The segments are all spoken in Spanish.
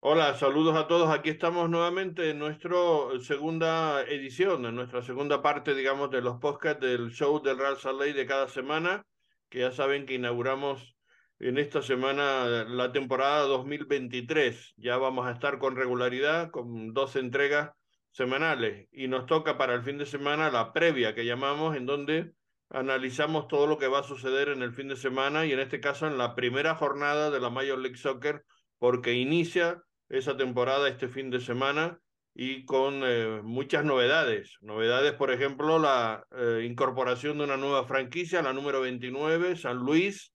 Hola, saludos a todos. Aquí estamos nuevamente en nuestra segunda edición, en nuestra segunda parte, digamos, de los podcasts del show del Real Lake de cada semana, que ya saben que inauguramos en esta semana la temporada 2023. Ya vamos a estar con regularidad, con dos entregas semanales. Y nos toca para el fin de semana la previa que llamamos, en donde analizamos todo lo que va a suceder en el fin de semana y en este caso en la primera jornada de la Major League Soccer, porque inicia esa temporada este fin de semana y con eh, muchas novedades. Novedades, por ejemplo, la eh, incorporación de una nueva franquicia, la número 29, San Luis,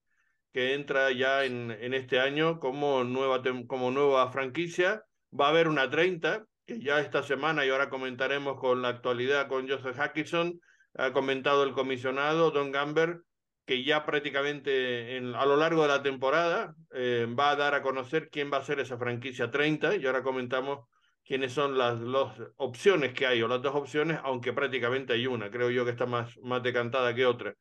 que entra ya en, en este año como nueva, como nueva franquicia. Va a haber una 30, que ya esta semana, y ahora comentaremos con la actualidad con Joseph Hackison, ha comentado el comisionado Don Gamber, que ya prácticamente en, a lo largo de la temporada eh, va a dar a conocer quién va a ser esa franquicia 30 y ahora comentamos quiénes son las, las opciones que hay o las dos opciones, aunque prácticamente hay una, creo yo que está más, más decantada que otra.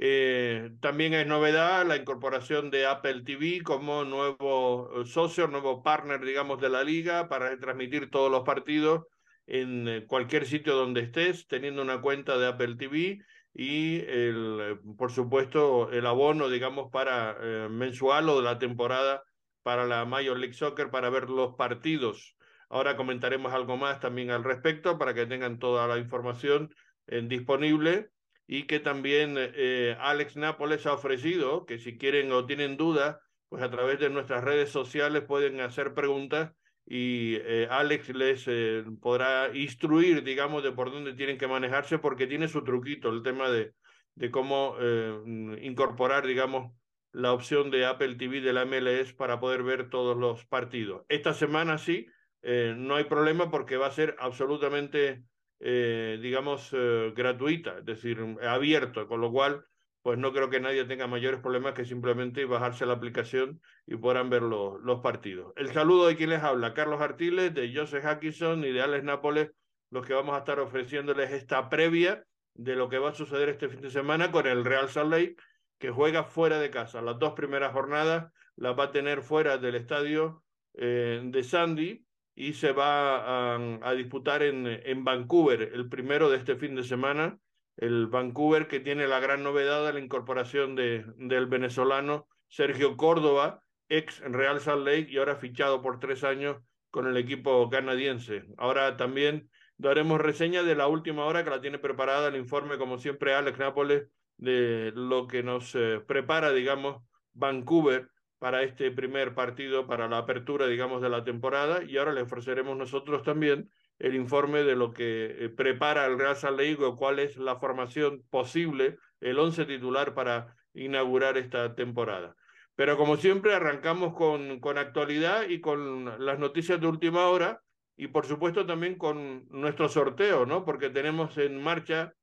Eh, también es novedad la incorporación de Apple TV como nuevo eh, socio, nuevo partner, digamos, de la liga para transmitir todos los partidos en cualquier sitio donde estés, teniendo una cuenta de Apple TV y el, por supuesto el abono, digamos, para eh, mensual o de la temporada para la Major League Soccer para ver los partidos. Ahora comentaremos algo más también al respecto para que tengan toda la información eh, disponible y que también eh, Alex Nápoles ha ofrecido que si quieren o tienen dudas, pues a través de nuestras redes sociales pueden hacer preguntas y eh, Alex les eh, podrá instruir, digamos, de por dónde tienen que manejarse, porque tiene su truquito, el tema de, de cómo eh, incorporar, digamos, la opción de Apple TV de la MLS para poder ver todos los partidos. Esta semana sí, no hay problema porque va a ser absolutamente, digamos, gratuita, es decir, abierto, con lo cual pues no creo que nadie tenga mayores problemas que simplemente bajarse la aplicación y podrán ver los, los partidos. El saludo de quien les habla, Carlos Artiles, de Joseph Hackison y de Alex Nápoles, los que vamos a estar ofreciéndoles esta previa de lo que va a suceder este fin de semana con el Real Salt Lake, que juega fuera de casa. Las dos primeras jornadas las va a tener fuera del estadio eh, de Sandy y se va a, a disputar en, en Vancouver el primero de este fin de semana el Vancouver que tiene la gran novedad de la incorporación de, del venezolano Sergio Córdoba, ex Real Salt Lake y ahora fichado por tres años con el equipo canadiense. Ahora también daremos reseña de la última hora que la tiene preparada el informe, como siempre, Alex Nápoles, de lo que nos eh, prepara, digamos, Vancouver para este primer partido, para la apertura, digamos, de la temporada. Y ahora le ofreceremos nosotros también el informe de lo que eh, prepara el Real Salt Lake cuál es la formación posible, el once titular para inaugurar esta temporada. Pero como siempre arrancamos con, con actualidad y con las noticias de última hora y por supuesto también con nuestro sorteo, ¿no? Porque tenemos en marcha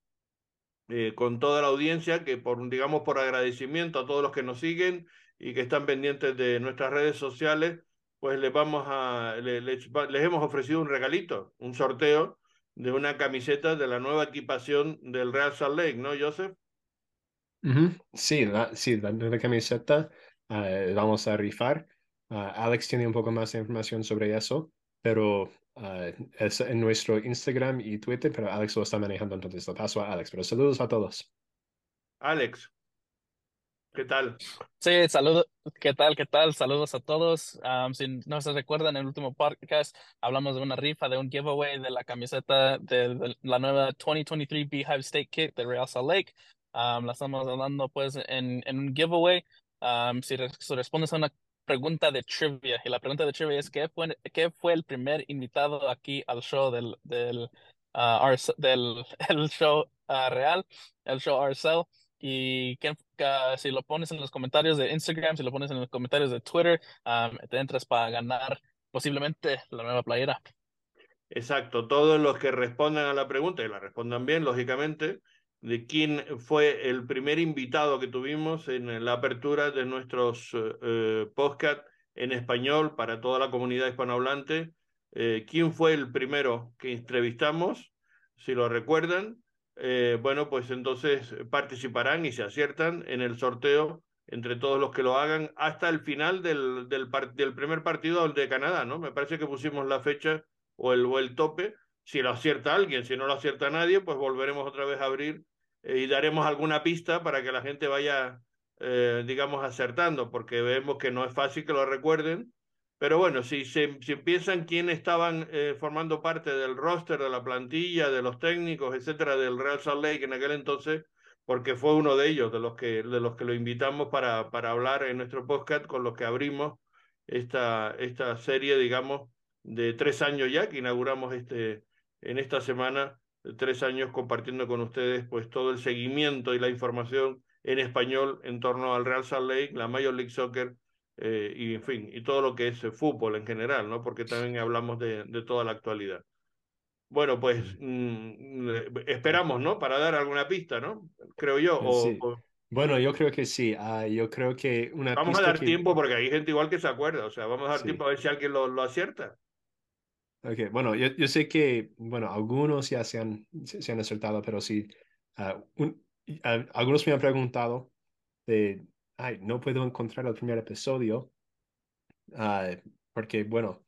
eh, con toda la audiencia que por, digamos, por agradecimiento a todos los que nos siguen y que están pendientes de nuestras redes sociales, pues les vamos a, les, les, hemos ofrecido un regalito, un sorteo de una camiseta de la nueva equipación del Real Salt Lake, ¿no, Joseph? Uh -huh. Sí, la, sí, la nueva camiseta uh, vamos a rifar. Uh, Alex tiene un poco más de información sobre eso, pero uh, es en nuestro Instagram y Twitter, pero Alex lo está manejando, entonces lo paso a Alex. Pero saludos a todos. Alex, ¿Qué tal? Sí, saludos. ¿Qué tal? ¿Qué tal? Saludos a todos. Um, si no se recuerdan, en el último podcast hablamos de una rifa, de un giveaway de la camiseta de, de la nueva 2023 Beehive State Kit de Real Salt Lake. Um, la estamos dando pues en, en un giveaway. Um, si, re si, respondes a una pregunta de trivia, y la pregunta de trivia es ¿qué fue, qué fue el primer invitado aquí al show del, del, uh, del el show uh, real, el show RSL? Y que, uh, si lo pones en los comentarios de Instagram, si lo pones en los comentarios de Twitter, um, te entras para ganar posiblemente la nueva playera. Exacto, todos los que respondan a la pregunta y la respondan bien, lógicamente, de quién fue el primer invitado que tuvimos en la apertura de nuestros uh, podcast en español para toda la comunidad hispanohablante, eh, quién fue el primero que entrevistamos, si lo recuerdan, eh, bueno, pues entonces participarán y se aciertan en el sorteo entre todos los que lo hagan hasta el final del, del, primer partido de Canadá, ¿no? Me parece que pusimos la fecha o el, o el tope. Si lo acierta alguien, si no lo acierta nadie, pues volveremos otra vez a abrir eh, y daremos alguna pista para que la gente vaya, eh, digamos, acertando, porque vemos que no es fácil que lo recuerden. Pero bueno, si, se, si piensan quién estaban eh, formando parte del roster, de la plantilla, de los técnicos, etcétera, del Real Salt Lake en aquel entonces, porque fue uno de ellos, de los que, de los que lo invitamos para, para hablar en nuestro podcast, con los que abrimos esta, esta serie, digamos, de tres años ya, que inauguramos este, en esta semana, tres años compartiendo con ustedes pues todo el seguimiento y la información en español en torno al Real Salt Lake, la Major League Soccer eh, y en fin, y todo lo que es fútbol en general, ¿no? Porque también hablamos de, de toda la actualidad. Bueno, pues mm, esperamos, ¿no? Para dar alguna pista, ¿no? Creo yo. O, Bueno, yo creo que sí. Uh, yo creo que una Vamos a dar que... tiempo porque hay gente igual que se acuerda. O sea, vamos a dar sí. tiempo a ver si alguien lo, lo acierta. Ok, bueno, yo, yo, sé que, bueno, algunos ya se han, se han acertado, pero sí, uh, un, uh, algunos me han preguntado de, ay, no puedo encontrar el primer episodio, porque, bueno,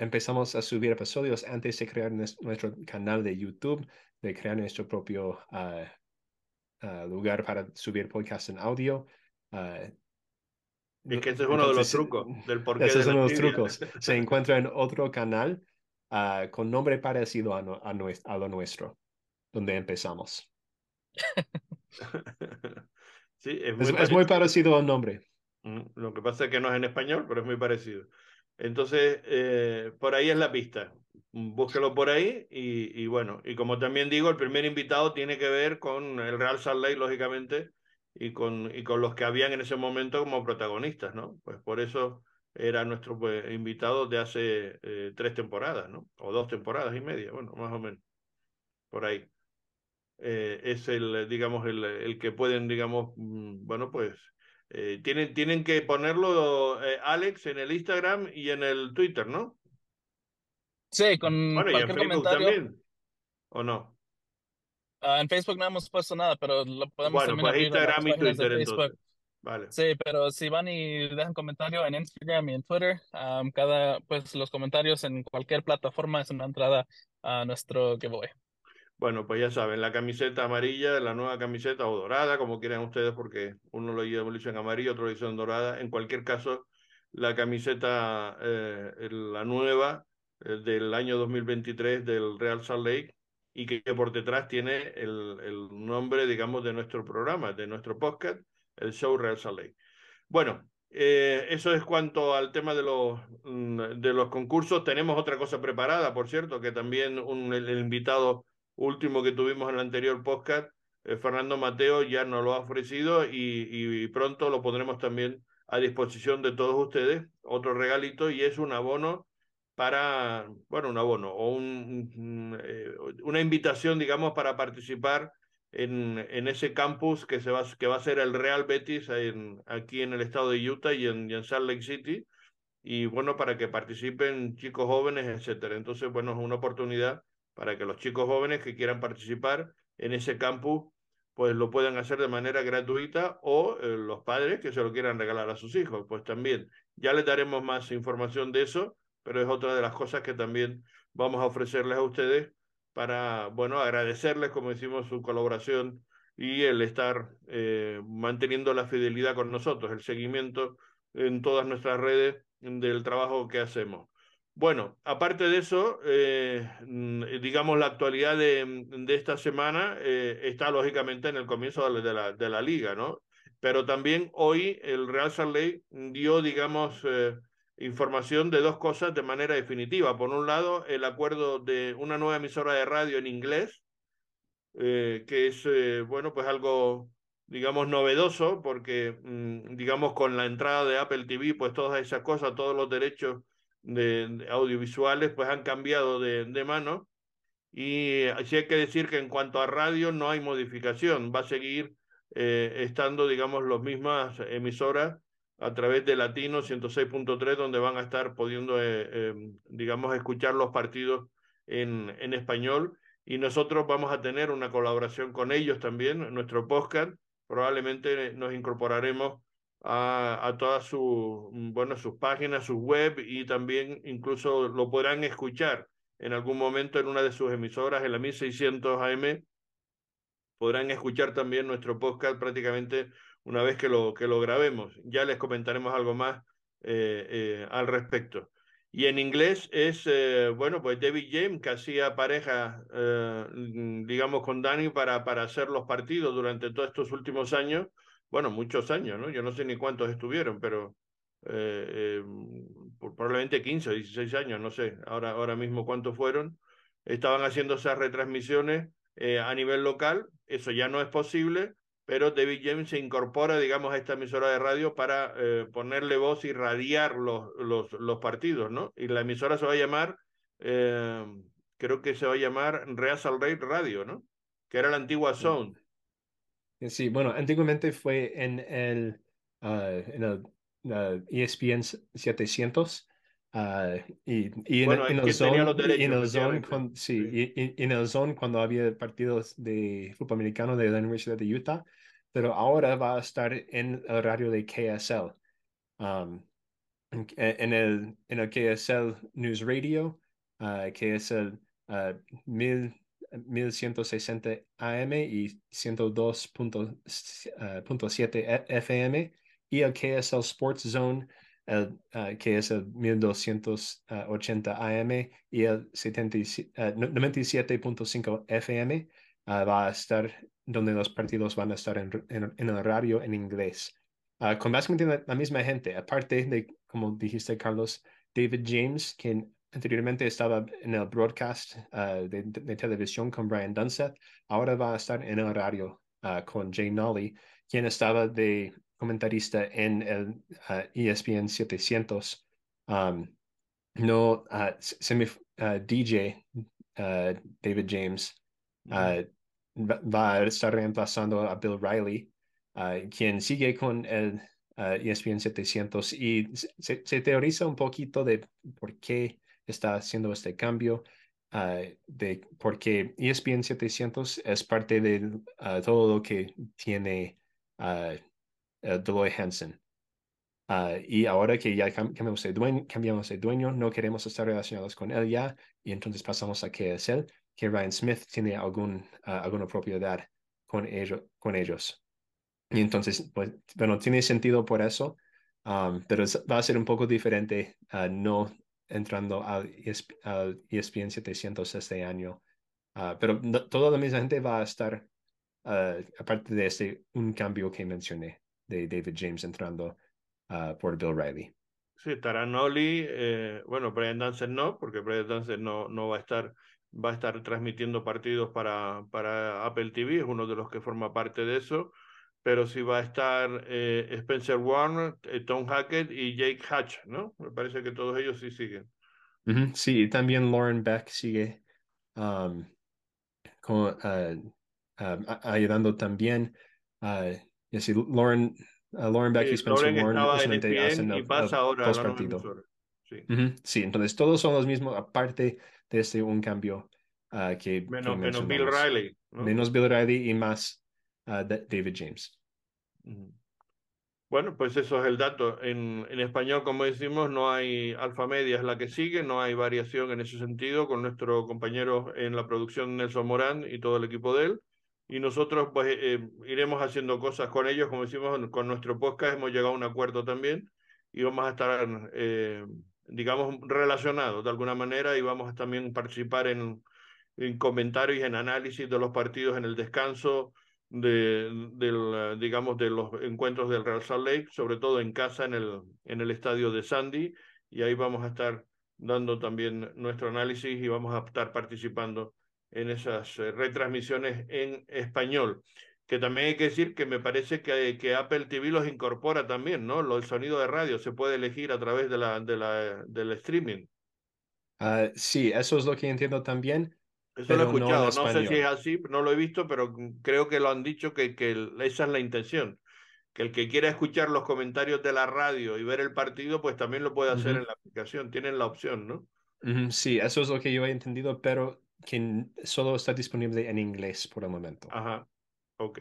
empezamos a subir episodios antes de crear nuestro canal de YouTube, de crear nuestro propio uh, uh, lugar para subir podcast en audio. Uh, es que ese es uno de los trucos del por qué. Ese es de uno de los trucos. Se encuentra en otro canal con nombre parecido a, no, a, a, lo nuestro, donde empezamos. sí, es muy, es, es muy parecido al nombre. Lo que pasa es que no es en español, pero es muy parecido. Entonces, eh, por ahí es la pista. Búsquelo por ahí y, y, bueno, y como también digo, el primer invitado tiene que ver con el Real Salt Lake, lógicamente, y con, y con los que habían en ese momento como protagonistas, ¿no? Pues por eso era nuestro pues, invitado de hace eh, tres temporadas, ¿no? O dos temporadas y media, bueno, más o menos, por ahí. Eh, es el, digamos, el, el que pueden, digamos, mm, bueno, pues eh, tienen, tienen que ponerlo, eh, Alex, en el Instagram y en el Twitter, ¿no? Sí, con bueno, cualquier y en Facebook comentario. también. ¿O no? Uh, en Facebook no hemos puesto nada, pero lo podemos Bueno, pues Instagram y Twitter entonces. Vale. Sí, pero si van y dejan comentario en Instagram y en Twitter, um, cada, pues los comentarios en cualquier plataforma es una entrada a nuestro giveaway. Bueno, pues ya saben, la camiseta amarilla, la nueva camiseta o dorada, como quieran ustedes, porque uno lo hizo en amarillo, otro lo hizo en dorada. En cualquier caso, la camiseta, eh, la nueva eh, del año 2023 del Real Salt Lake y que, por detrás tiene el, nombre, digamos, de nuestro programa, de nuestro podcast, el show Real Salt Lake. Bueno, eh, eso es cuanto al tema de los, de los concursos. Tenemos otra cosa preparada, por cierto, que también un, el invitado último que tuvimos en el anterior podcast, eh, Fernando Mateo ya nos lo ha ofrecido y, y, pronto lo pondremos también a disposición de todos ustedes, otro regalito y es un abono para, bueno, un abono o un, eh, una invitación, digamos, para participar en, en ese campus que, se va, que va a ser el Real Betis en, aquí en el estado de Utah y en, y en Salt Lake City. Y bueno, para que participen chicos jóvenes, etcétera. Entonces, bueno, es una oportunidad para que los chicos jóvenes que quieran participar en ese campus pues lo puedan hacer de manera gratuita o eh, los padres que se lo quieran regalar a sus hijos, pues también. Ya les daremos más información de eso, pero es otra de las cosas que también vamos a ofrecerles a ustedes para, bueno, agradecerles, como decimos, su colaboración y el estar eh, manteniendo la fidelidad con nosotros, el seguimiento en todas nuestras redes del trabajo que hacemos. Bueno, aparte de eso, eh, digamos, la actualidad de, de esta semana eh, está lógicamente en el comienzo de la, de la, liga, ¿no? Pero también hoy el Real Salt dio, digamos, eh, información de dos cosas de manera definitiva. Por un lado, el acuerdo de una nueva emisora de radio en inglés, que es, bueno, pues algo, digamos, novedoso, porque, mm, digamos, con la entrada de Apple TV, pues todas esas cosas, todos los derechos de, audiovisuales pues han cambiado de, de mano y así hay que decir que en cuanto a radio no hay modificación, va a seguir eh, estando, digamos, las mismas emisoras a través de Latino 106.3, donde van a estar pudiendo, eh, eh, digamos, escuchar los partidos en, en español. Y nosotros vamos a tener una colaboración con ellos también, nuestro podcast. Probablemente nos incorporaremos a, todas sus, bueno, sus páginas, sus web y también incluso lo podrán escuchar en algún momento en una de sus emisoras, en la 1600 AM. Podrán escuchar también nuestro podcast prácticamente una vez que lo, que lo grabemos. Ya les comentaremos algo más eh, eh, al respecto. Y en inglés es, eh, bueno, pues David James, que hacía pareja, digamos, con Danny para, para hacer los partidos durante todos estos últimos años. Bueno, muchos años, ¿no? Yo no sé ni cuántos estuvieron, pero probablemente 15 o 16 años, no sé, ahora, ahora mismo cuántos fueron. Estaban haciendo esas retransmisiones a nivel local, eso ya no es posible, pero David James se incorpora, digamos, a esta emisora de radio para eh, ponerle voz y radiar los, los, los, partidos, ¿no? Y la emisora se va a llamar, eh, creo que se va a llamar Real Rate Radio, ¿no? Que era la antigua Zone. Sí, bueno, antiguamente fue en el, uh, en el ESPN 700. Uh, y, en, el zone, y en el zone, cuando, sí, sí. Y, y, en el zone cuando había partidos de fútbol americano de la Universidad de Utah, pero ahora va a estar en el radio de KSL. Um, en, el, en el KSL News Radio, uh, el uh, mil, 1160 AM y 102.7 FM, y el KSL Sports Zone, el, uh, que es el 1280 AM y el 97.5 FM, va a estar donde los partidos van a estar en, en, en el radio en inglés. Uh, con básicamente la, la, misma gente, aparte de, como dijiste, Carlos, David James, quien anteriormente estaba en el broadcast uh, de, televisión con Brian Dunseth, ahora va a estar en el radio uh, con Jay Nolly, quien estaba de comentarista en el ESPN 700. Um, no, se me, DJ David James. Va a estar reemplazando a Bill Riley, uh, quien sigue con el uh, ESPN 700 y se, se, teoriza un poquito de por qué está haciendo este cambio, uh, de porque ESPN 700 es parte de todo lo que tiene Deloy Hansen. y ahora que ya cambiamos de, dueño, cambiamos de dueño, no queremos estar relacionados con él ya, y entonces pasamos a que es él que Ryan Smith tiene algún, alguna propiedad con, con ellos. Y entonces, pues, bueno, tiene sentido por eso, pero va a ser un poco diferente uh, no entrando al, ESP, al, ESPN 700 este año. Uh, pero toda la misma gente va a estar, aparte de este, un cambio que mencioné de David James entrando por Bill Riley. Sí, Taranoli, eh, bueno, Brian Dancer no, porque Brian Dancer no, no va a estar va a estar transmitiendo partidos para, para Apple TV, es uno de los que forma parte de eso, pero sí va a estar eh, Spencer Warner, eh, Tom Hackett y Jake Hatch, ¿no? Me parece que todos ellos sí siguen. Uh -huh. Sí, también Lauren Beck sigue um, con, uh, uh, ayudando también. y así, Lauren, Lauren Beck sí, y Spencer Lauren Warner hacen y pasa ahora dos partidos. Sí. Uh -huh. sí, entonces todos son los mismos, aparte desde un cambio uh, que, menos, que menos Bill Riley. ¿no? Menos Bill Riley y más uh, David James. Bueno, pues eso es el dato. En, en español, como decimos, no hay alfa media, es la que sigue, no hay variación en ese sentido con nuestro compañero en la producción Nelson Morán y todo el equipo de él. Y nosotros pues eh, iremos haciendo cosas con ellos, como decimos, con nuestro podcast hemos llegado a un acuerdo también y vamos a estar eh, digamos, relacionados de alguna manera y vamos a también participar en, en comentarios y en análisis de los partidos en el descanso de, del, digamos, de los encuentros del Real Salt Lake, sobre todo en casa en el, en el estadio de Sandy, y ahí vamos a estar dando también nuestro análisis y vamos a estar participando en esas eh, retransmisiones en español que también hay que decir que me parece que, que Apple TV los incorpora también, ¿no? Lo, el sonido de radio se puede elegir a través de la, de la, del streaming. Uh, sí, eso es lo que entiendo también. Eso lo he escuchado, no, no, sé si es así, no lo he visto, pero creo que lo han dicho que, que esa es la intención. Que el que quiera escuchar los comentarios de la radio y ver el partido, pues también lo puede hacer uh -huh. en la aplicación. Tienen la opción, ¿no? Uh -huh. Sí, eso es lo que yo he entendido, pero que solo está disponible en inglés por el momento. Ajá. Ok.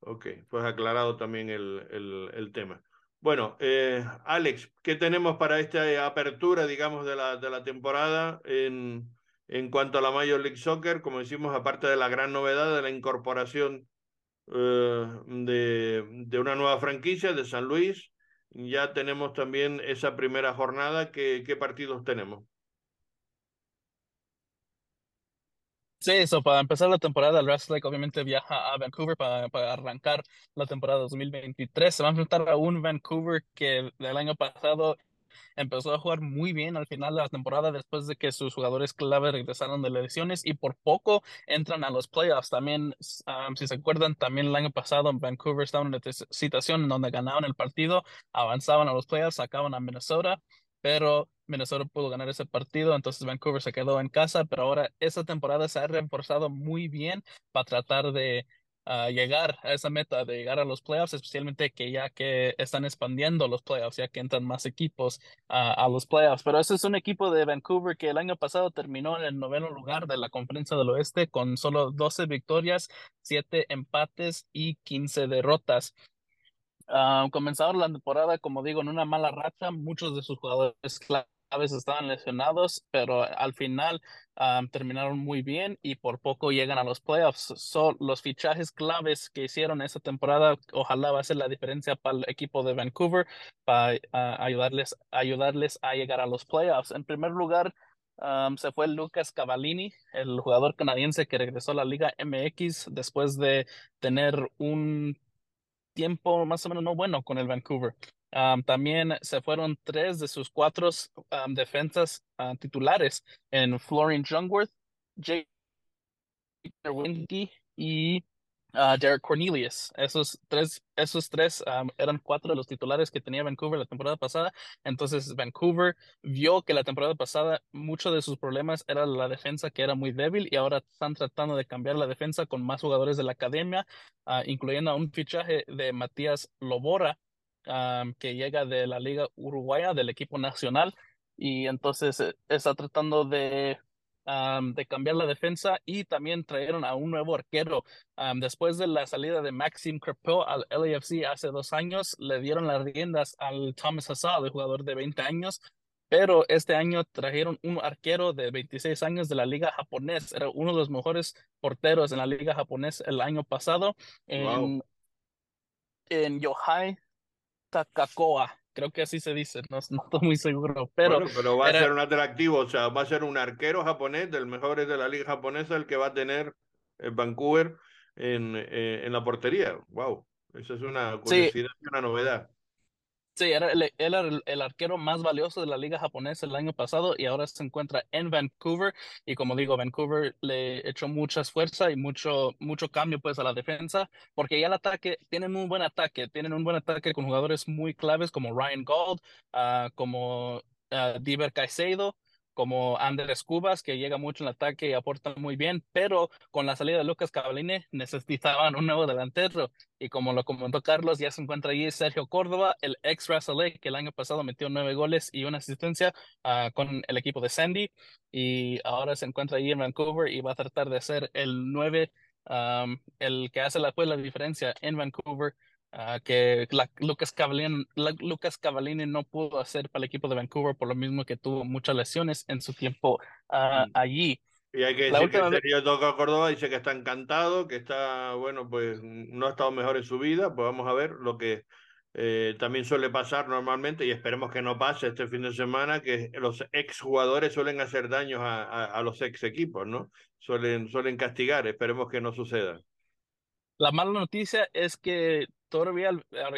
Ok, pues aclarado también el, el, el tema. Bueno, eh, Alex, ¿qué tenemos para esta apertura, digamos, de la, de la temporada en, en cuanto a la Major League Soccer? Como decimos, aparte de la gran novedad de la incorporación eh, de, una nueva franquicia de San Luis, ya tenemos también esa primera jornada. ¿Qué, partidos tenemos? Sí, eso para empezar la temporada, el Lake obviamente viaja a Vancouver para, para, arrancar la temporada 2023. Se va a enfrentar a un Vancouver que el año pasado empezó a jugar muy bien al final de la temporada después de que sus jugadores clave regresaron de lesiones y por poco entran a los playoffs. También, si se acuerdan, también el año pasado en Vancouver estaban en una situación donde ganaban el partido, avanzaban a los playoffs, sacaban a Minnesota, pero Minnesota pudo ganar ese partido, entonces Vancouver se quedó en casa, pero ahora esa temporada se ha reforzado muy bien para tratar de uh, llegar a esa meta de llegar a los playoffs, especialmente que ya que están expandiendo los playoffs, ya que entran más equipos a los playoffs. Pero ese es un equipo de Vancouver que el año pasado terminó en el noveno lugar de la Conferencia del Oeste con solo 12 victorias, 7 empates y 15 derrotas. Uh, comenzaron la temporada, como digo, en una mala racha. Muchos de sus jugadores claves estaban lesionados, pero al final terminaron muy bien y por poco llegan a los playoffs. Son los fichajes claves que hicieron esta temporada, ojalá va a ser la diferencia para el equipo de Vancouver, para uh, ayudarles, ayudarles a llegar a los playoffs. En primer lugar, Um, se fue Lucas Cavallini, el jugador canadiense que regresó a la Liga MX después de tener un tiempo más o menos no bueno con el Vancouver. Um, también se fueron tres de sus cuatro um, defensas uh, titulares en Florian Jungworth, Jake Winky y uh, Derek Cornelius. Esos tres, esos tres um, eran cuatro de los titulares que tenía Vancouver la temporada pasada. Entonces Vancouver vio que la temporada pasada muchos de sus problemas era la defensa que era muy débil y ahora están tratando de cambiar la defensa con más jugadores de la academia, uh, incluyendo un fichaje de Matías Lobora, um, que llega de la Liga Uruguaya, del equipo nacional. Y entonces eh, está tratando de de cambiar la defensa y también trajeron a un nuevo arquero. después de la salida de Maxim Crepeau al LAFC hace dos años, le dieron las riendas al Thomas Hassad, el jugador de 20 años, pero este año trajeron un arquero de 26 años de la liga japonesa. Era uno de los mejores porteros en la liga japonesa el año pasado en, en Yohai Takakoa creo que así se dice, no, no estoy muy seguro, pero... pero va a ser un atractivo, o sea, va a ser un arquero japonés, del mejor de la liga japonesa, el que va a tener el Vancouver en, eh, en la portería. Wow, eso es una curiosidad y una novedad. Sí, era el, era el, arquero más valioso de la liga japonesa el año pasado y ahora se encuentra en Vancouver. Y como digo, Vancouver le echó mucha fuerza y mucho, mucho cambio pues a la defensa, porque ya el ataque, tienen un buen ataque, tienen un buen ataque con jugadores muy claves como Ryan Gold, uh, como uh, Diver Caicedo, como Andrés Cubas, que llega mucho en ataque y aporta muy bien, pero con la salida de Lucas Cavallini necesitaban un nuevo delantero. Y como lo comentó Carlos, ya se encuentra allí Sergio Córdoba, el ex Razalé, que el año pasado metió nueve goles y una asistencia uh, con el equipo de Sandy. Y ahora se encuentra allí en Vancouver y va a tratar de ser el nueve, um, el que hace la, pues, la diferencia en Vancouver Uh, que la, Lucas, Cavallini, la, Lucas Cavallini no pudo hacer para el equipo de Vancouver por lo mismo que tuvo muchas lesiones en su tiempo uh, allí. Y hay que decir que Sergio Toca Córdoba dice que está encantado, que está, bueno, pues no ha estado mejor en su vida, pues vamos a ver lo que eh, también suele pasar normalmente y esperemos que no pase este fin de semana, que los ex jugadores suelen hacer daños a, a, a los ex equipos, ¿no? Suelen, suelen castigar, esperemos que no suceda. La mala noticia es que todavía,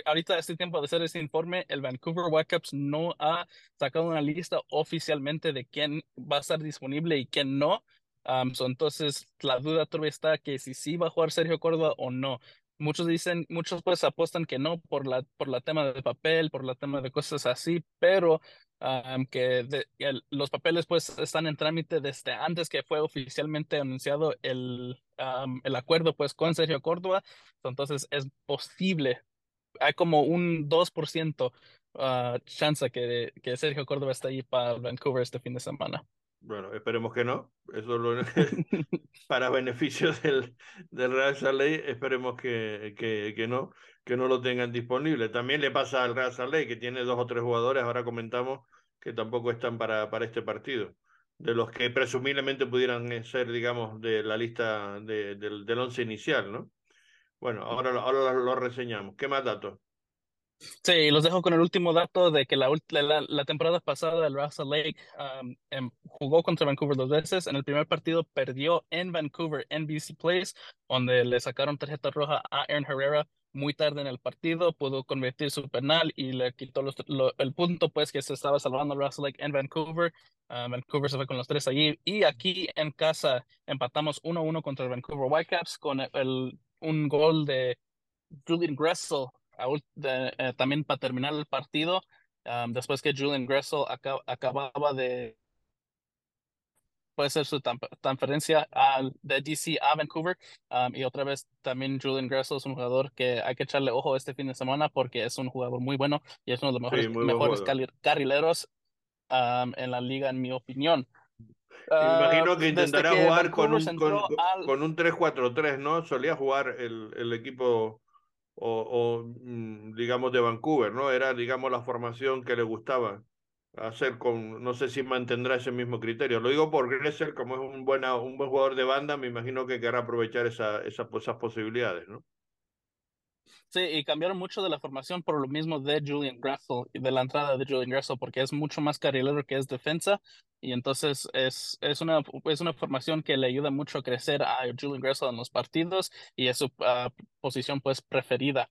ahorita este tiempo de hacer este informe, el Vancouver Whitecaps no ha sacado una lista oficialmente de quién va a estar disponible y quién no. entonces, la duda todavía está que si sí va a jugar Sergio Córdoba o no. Muchos dicen, muchos pues apuestan que no por la, por la tema de papel, por la tema de cosas así, pero que los papeles pues están en trámite desde antes que fue oficialmente anunciado el, el acuerdo pues con Sergio Córdoba, entonces es posible, hay como un 2% uh, chance que, que Sergio Córdoba esté ahí para Vancouver este fin de semana. Bueno, esperemos que no. Eso lo... para beneficio del, del Real Salt esperemos que, que, que, no, que no lo tengan disponible. También le pasa al Real Salt que tiene dos o tres jugadores, ahora comentamos, que tampoco están para, para este partido. De los que presumiblemente pudieran ser, digamos, de la lista de, del, del once inicial, ¿no? Bueno, ahora, ahora lo reseñamos. ¿Qué más datos? Sí, los dejo con el último dato de que la, la, la temporada pasada el Russell Lake um, jugó contra Vancouver dos veces. En el primer partido perdió en Vancouver, en BC Place, donde le sacaron tarjeta roja a Aaron Herrera muy tarde en el partido, pudo convertir su penal y le quitó el punto pues que se estaba salvando Russell Lake en Vancouver. Uh, Vancouver se fue con los tres allí y aquí en casa empatamos 1-1 contra el Vancouver Whitecaps con el, un gol de Julian Gressel también para terminar el partido, después que Julian Gressel acababa de puede ser su transferencia al, de DC a Vancouver. y otra vez también Julian Gressel es un jugador que hay que echarle ojo este fin de semana porque es un jugador muy bueno y es uno de los mejores, mejores carrileros en la liga, en mi opinión. imagino que intentará jugar con un, con, un 3-4-3, ¿no? Solía jugar el, el equipo o, mm, digamos de Vancouver, ¿no? Era, digamos, la formación que le gustaba hacer con, no sé si mantendrá ese mismo criterio. Lo digo por Gressel, como es un, buena, un buen jugador de banda, me imagino que querrá aprovechar esa, esa, esas posibilidades, ¿no? Sí, y cambiaron mucho de la formación por lo mismo de Julian Gressel y de la entrada de Julian Gressel, porque es mucho más carrilero que es defensa, y entonces es, es, una, es una formación que le ayuda mucho a crecer a Julian Gressel en los partidos y es su ah, posición pues preferida.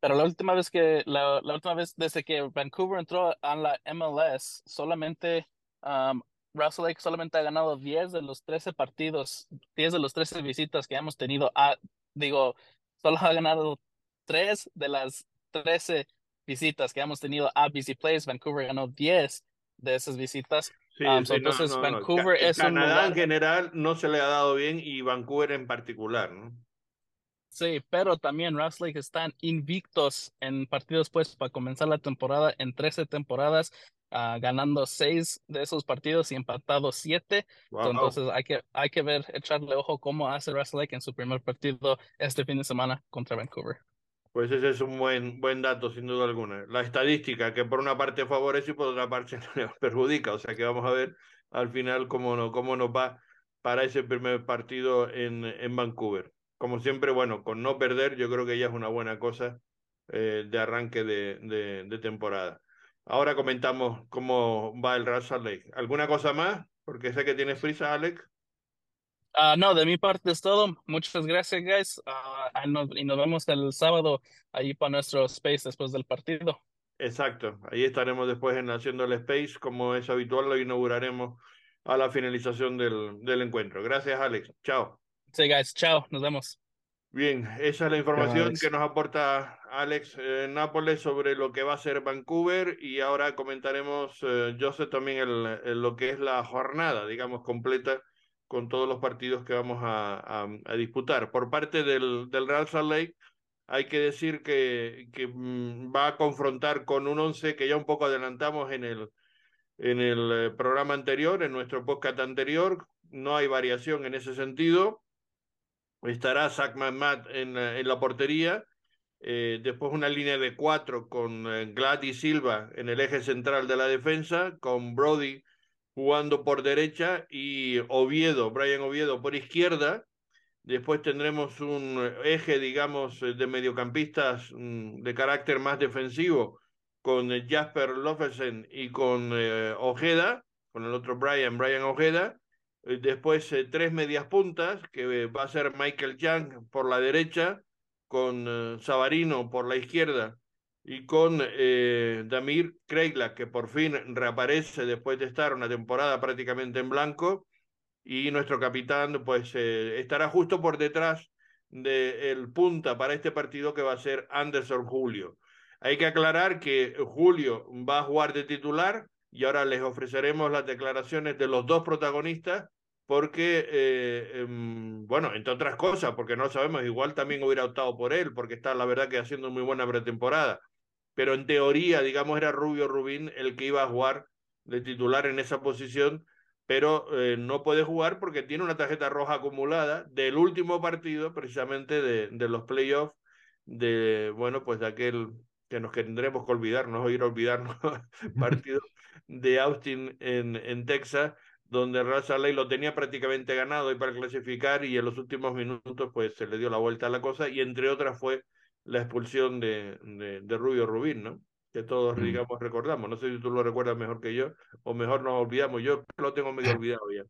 Pero la última vez que, la, la, última vez desde que Vancouver entró a la MLS, solamente um, Russell Lake solamente ha ganado 10 de los 13 partidos, 10 de los 13 visitas que hemos tenido a, digo, solo ha ganado tres de las trece visitas que hemos tenido a BC Place, Vancouver ganó 10 de esas visitas. Sí, um, entonces, Vancouver es Canadá en general no se le ha dado bien y Vancouver en particular, ¿no? Sí, pero también Lake están invictos en partidos, pues, para comenzar la temporada en 13 temporadas, uh, ganando seis de esos partidos y empatados siete. Entonces, hay que, hay que ver, echarle ojo cómo hace Lake en su primer partido este fin de semana contra Vancouver. Pues ese es un buen, buen dato, sin duda alguna. La estadística, que por una parte favorece y por otra parte perjudica. O sea que vamos a ver al final cómo, no, cómo nos va para ese primer partido en, en Vancouver. Como siempre, bueno, con no perder, yo creo que ya es una buena cosa eh, de arranque de, de, temporada. Ahora comentamos cómo va el Real Lake. ¿Alguna cosa más? Porque sé que tienes prisa, Alex. Uh, no, de mi parte es todo. Muchas gracias, guys. Uh, y nos vemos el sábado ahí para nuestro space después del partido. Exacto. Ahí estaremos después en haciendo el space. Como es habitual, lo inauguraremos a la finalización del, del encuentro. Gracias, Alex. Chao. Sí, guys. Chao. Nos vemos. Bien, esa es la información que nos aporta Alex eh, Nápoles sobre lo que va a ser Vancouver y ahora comentaremos, eh, Joseph, también el, lo que es la jornada, digamos, completa con todos los partidos que vamos a, a, disputar. Por parte del, del, Real Salt Lake, hay que decir que, que mm, va a confrontar con un once que ya un poco adelantamos en el, en el eh, programa anterior, en nuestro podcast anterior. No hay variación en ese sentido. Estará Zach Matt en, en la portería. Eh, después una línea de cuatro con eh, Glad y Silva en el eje central de la defensa, con Brody jugando por derecha y Oviedo, Brian Oviedo por izquierda. Después tendremos un eje, digamos, de mediocampistas mm, de carácter más defensivo con Jasper Lofesen y con eh, Ojeda, con el otro Brian, Brian Ojeda. Eh, después eh, tres medias puntas, que va a ser Michael Young por la derecha, con Sabarino por la izquierda y con eh, Damir Kreigla, que por fin reaparece después de estar una temporada prácticamente en blanco, y nuestro capitán pues eh, estará justo por detrás del punta para este partido que va a ser Anderson Julio. Hay que aclarar que Julio va a jugar de titular y ahora les ofreceremos las declaraciones de los dos protagonistas porque, eh, em, bueno, entre otras cosas, porque no sabemos, igual también hubiera optado por él, porque está la verdad que haciendo muy buena pretemporada pero en teoría, digamos, era Rubio Rubín el que iba a jugar de titular en esa posición pero eh, no puede jugar porque tiene una tarjeta roja acumulada del último partido, precisamente de, de los playoffs, de, bueno, pues de aquel que nos tendremos que olvidarnos o ir a olvidarnos partido de Austin en, en Texas, donde Real Ley lo tenía prácticamente ganado y para clasificar y en los últimos minutos pues se le dio la vuelta a la cosa y entre otras fue la expulsión de, de, de Rubio Rubín, ¿no? que todos, mm. digamos, recordamos. No sé si tú lo recuerdas mejor que yo, o mejor nos olvidamos. Yo lo tengo medio olvidado ya.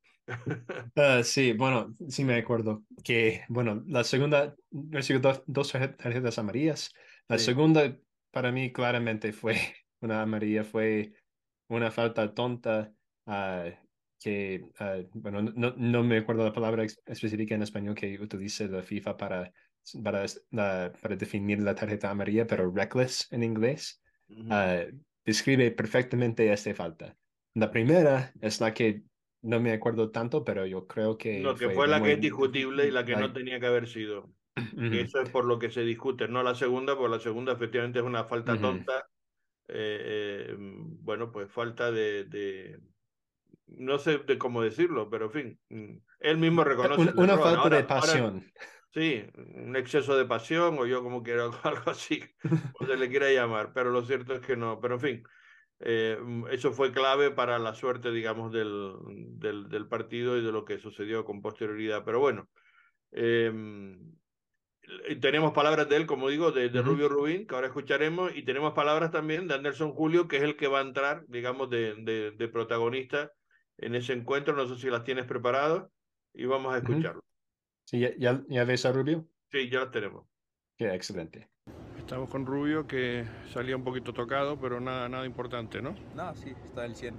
Uh, sí, bueno, sí me acuerdo que, bueno, la segunda, dos, dos tarjetas amarillas. La segunda, para mí, claramente fue una amarilla, fue una falta tonta. Uh, que, uh, bueno, no, no me acuerdo la palabra específica en español que utilice la FIFA para, para, para definir la tarjeta amarilla, pero reckless en inglés. Ah, describe perfectamente esta falta. La primera es la que no me acuerdo tanto, pero yo creo que... No, que fue, la que es discutible y la que no tenía que haber sido. eso es por lo que se discute, no la segunda, porque la segunda efectivamente es una falta tonta. Eh, eh, bueno, pues falta de, de, no sé de cómo decirlo, pero en fin, mm, él mismo reconoce. Una, falta de pasión. Sí, un exceso de pasión o yo como quiero algo así, o se le quiera llamar, pero lo cierto es que no, pero en fin, eh, mm, eso fue clave para la suerte, digamos, del, del, del, partido y de lo que sucedió con posterioridad, pero bueno, eh, tenemos palabras de él, como digo, de, de Rubio Rubín, que ahora escucharemos, y tenemos palabras también de Anderson Julio, que es el que va a entrar, digamos, de, de, de protagonista en ese encuentro, no sé si las tienes preparadas, y vamos a escucharlo. Sí, ¿ya, ya, ves a Rubio? Sí, ya lo tenemos. Qué excelente. Estamos con Rubio, que salía un poquito tocado, pero nada, nada importante, ¿no? No, sí, está el 100.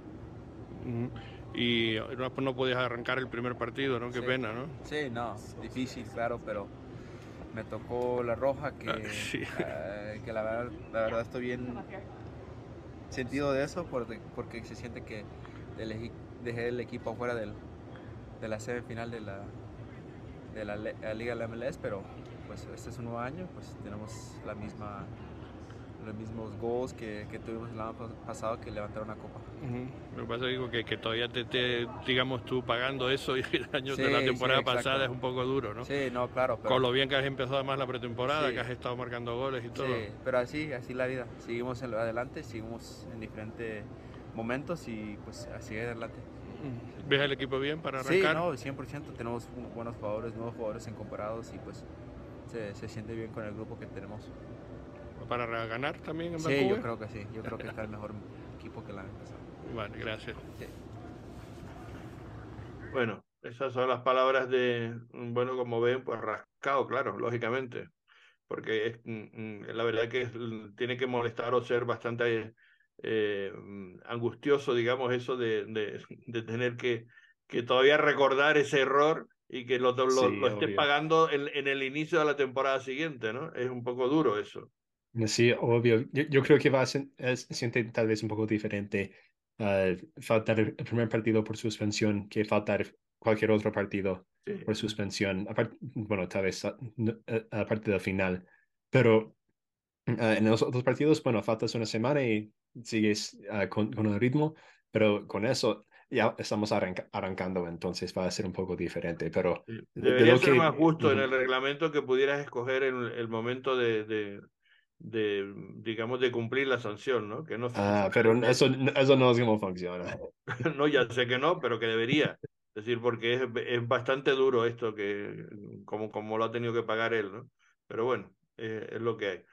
Y no, no podías arrancar el primer partido, ¿no? Qué pena, ¿no? Sí, no, difícil, claro, pero me tocó la roja, que, ah, que la, verdad, la verdad estoy bien sentido de eso, porque, porque se siente que dejé el equipo afuera del, de la semifinal de la, de la, Liga de la MLS, pero pues este es un nuevo año, pues tenemos la misma, los mismos goals que, que tuvimos el año pasado que levantar una copa. Lo que pasa es que, que todavía te, te, digamos tú pagando eso y el año de la temporada pasada es un poco duro, ¿no? Sí, no, claro. Con lo bien que has empezado más la pretemporada, que has estado marcando goles y todo. Sí, pero así, así la vida. Seguimos adelante, seguimos en diferentes momentos y pues así adelante. ¿Ves el equipo bien para arrancar? Sí, no, 100%. Tenemos buenos jugadores, nuevos jugadores incomparados y pues se, se siente bien con el grupo que tenemos. ¿Para ganar también en Sí, yo creo que sí. Yo creo que está el mejor equipo que la han empezado. Vale, gracias. Bueno, esas son las palabras de, bueno, como ven, pues rascado, claro, lógicamente. Porque es, mm, mm, la verdad que tiene que molestar o ser bastante eh, mm, angustioso, digamos, eso de, de, de, tener que, que todavía recordar ese error y que lo, lo, lo esté pagando en, en, el inicio de la temporada siguiente, ¿no? Es un poco duro eso. Sí, obvio. Yo, yo creo que va a ser, siente tal vez un poco diferente uh, faltar el primer partido por suspensión que faltar cualquier otro partido sí. por suspensión. Aparte, bueno, tal vez aparte del final. Pero uh, en los otros partidos, bueno, faltas una semana y sigues uh, con, con, el ritmo, pero con eso ya estamos arranca arrancando, entonces va a ser un poco diferente. Pero debería de ser que... más justo uh -huh. en el reglamento que pudieras escoger el, el momento de, de, de, digamos, de cumplir la sanción, ¿no? Que no ah, pero eso, eso no es como funciona. no, ya sé que no, pero que debería. Es decir, porque es, es bastante duro esto que, como, como lo ha tenido que pagar él, ¿no? Pero bueno, eh, es lo que hay.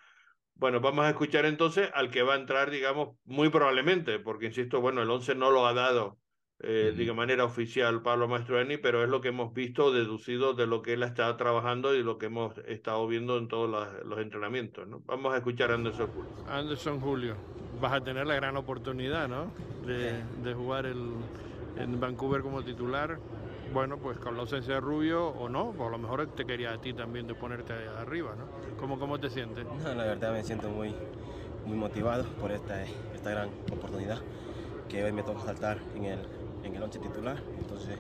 Bueno, vamos a escuchar entonces al que va a entrar, digamos, muy probablemente, porque insisto, bueno, el 11 no lo ha dado eh, uh -huh. de manera oficial Pablo Mastroeni, pero es lo que hemos visto, deducido de lo que él está trabajando y lo que hemos estado viendo en todos los, los entrenamientos. ¿no? Vamos a escuchar a Anderson Julio. Anderson Julio, vas a tener la gran oportunidad ¿no? de, de jugar el, en Vancouver como titular bueno, pues con la ausencia de Rubio o no, o a lo mejor te quería a ti también de ponerte arriba, ¿no? ¿Cómo, cómo te sientes? No, la verdad me siento muy, muy motivado por esta, esta gran oportunidad que hoy me toca saltar en el, en el once titular, entonces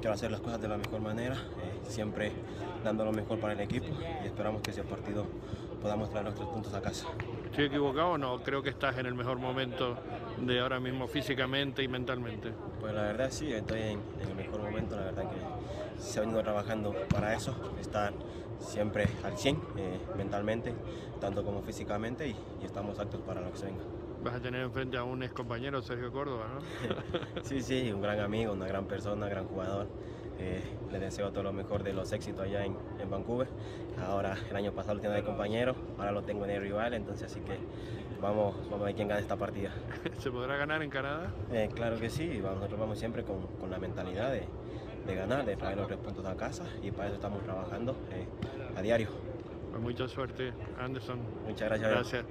quiero hacer las cosas de la mejor manera, eh, siempre dando lo mejor para el equipo y esperamos que ese partido podamos traer nuestros puntos a casa. ¿Estoy equivocado o no? Creo que estás en el mejor momento de ahora mismo físicamente y mentalmente. Pues la verdad sí, estoy en, el mejor momento, la verdad que se ha venido trabajando para eso, estar siempre al 100 eh, mentalmente, tanto como físicamente y, y estamos aptos para lo que se venga. Vas a tener enfrente a un ex compañero, Sergio Córdoba, ¿no? sí, sí, un gran amigo, una gran persona, un gran jugador. Eh, le deseo todo lo mejor de los éxitos allá en, en, Vancouver. Ahora, el año pasado lo tenía de compañero, ahora lo tengo en el rival, entonces así que vamos, vamos a ver quién gana esta partida. ¿Se podrá ganar en Canadá? Eh, claro que sí, nosotros vamos siempre con, con la mentalidad de, de, ganar, de traer los tres puntos a casa y para eso estamos trabajando eh, a diario. Pues mucha suerte, Anderson. Muchas gracias. Gracias.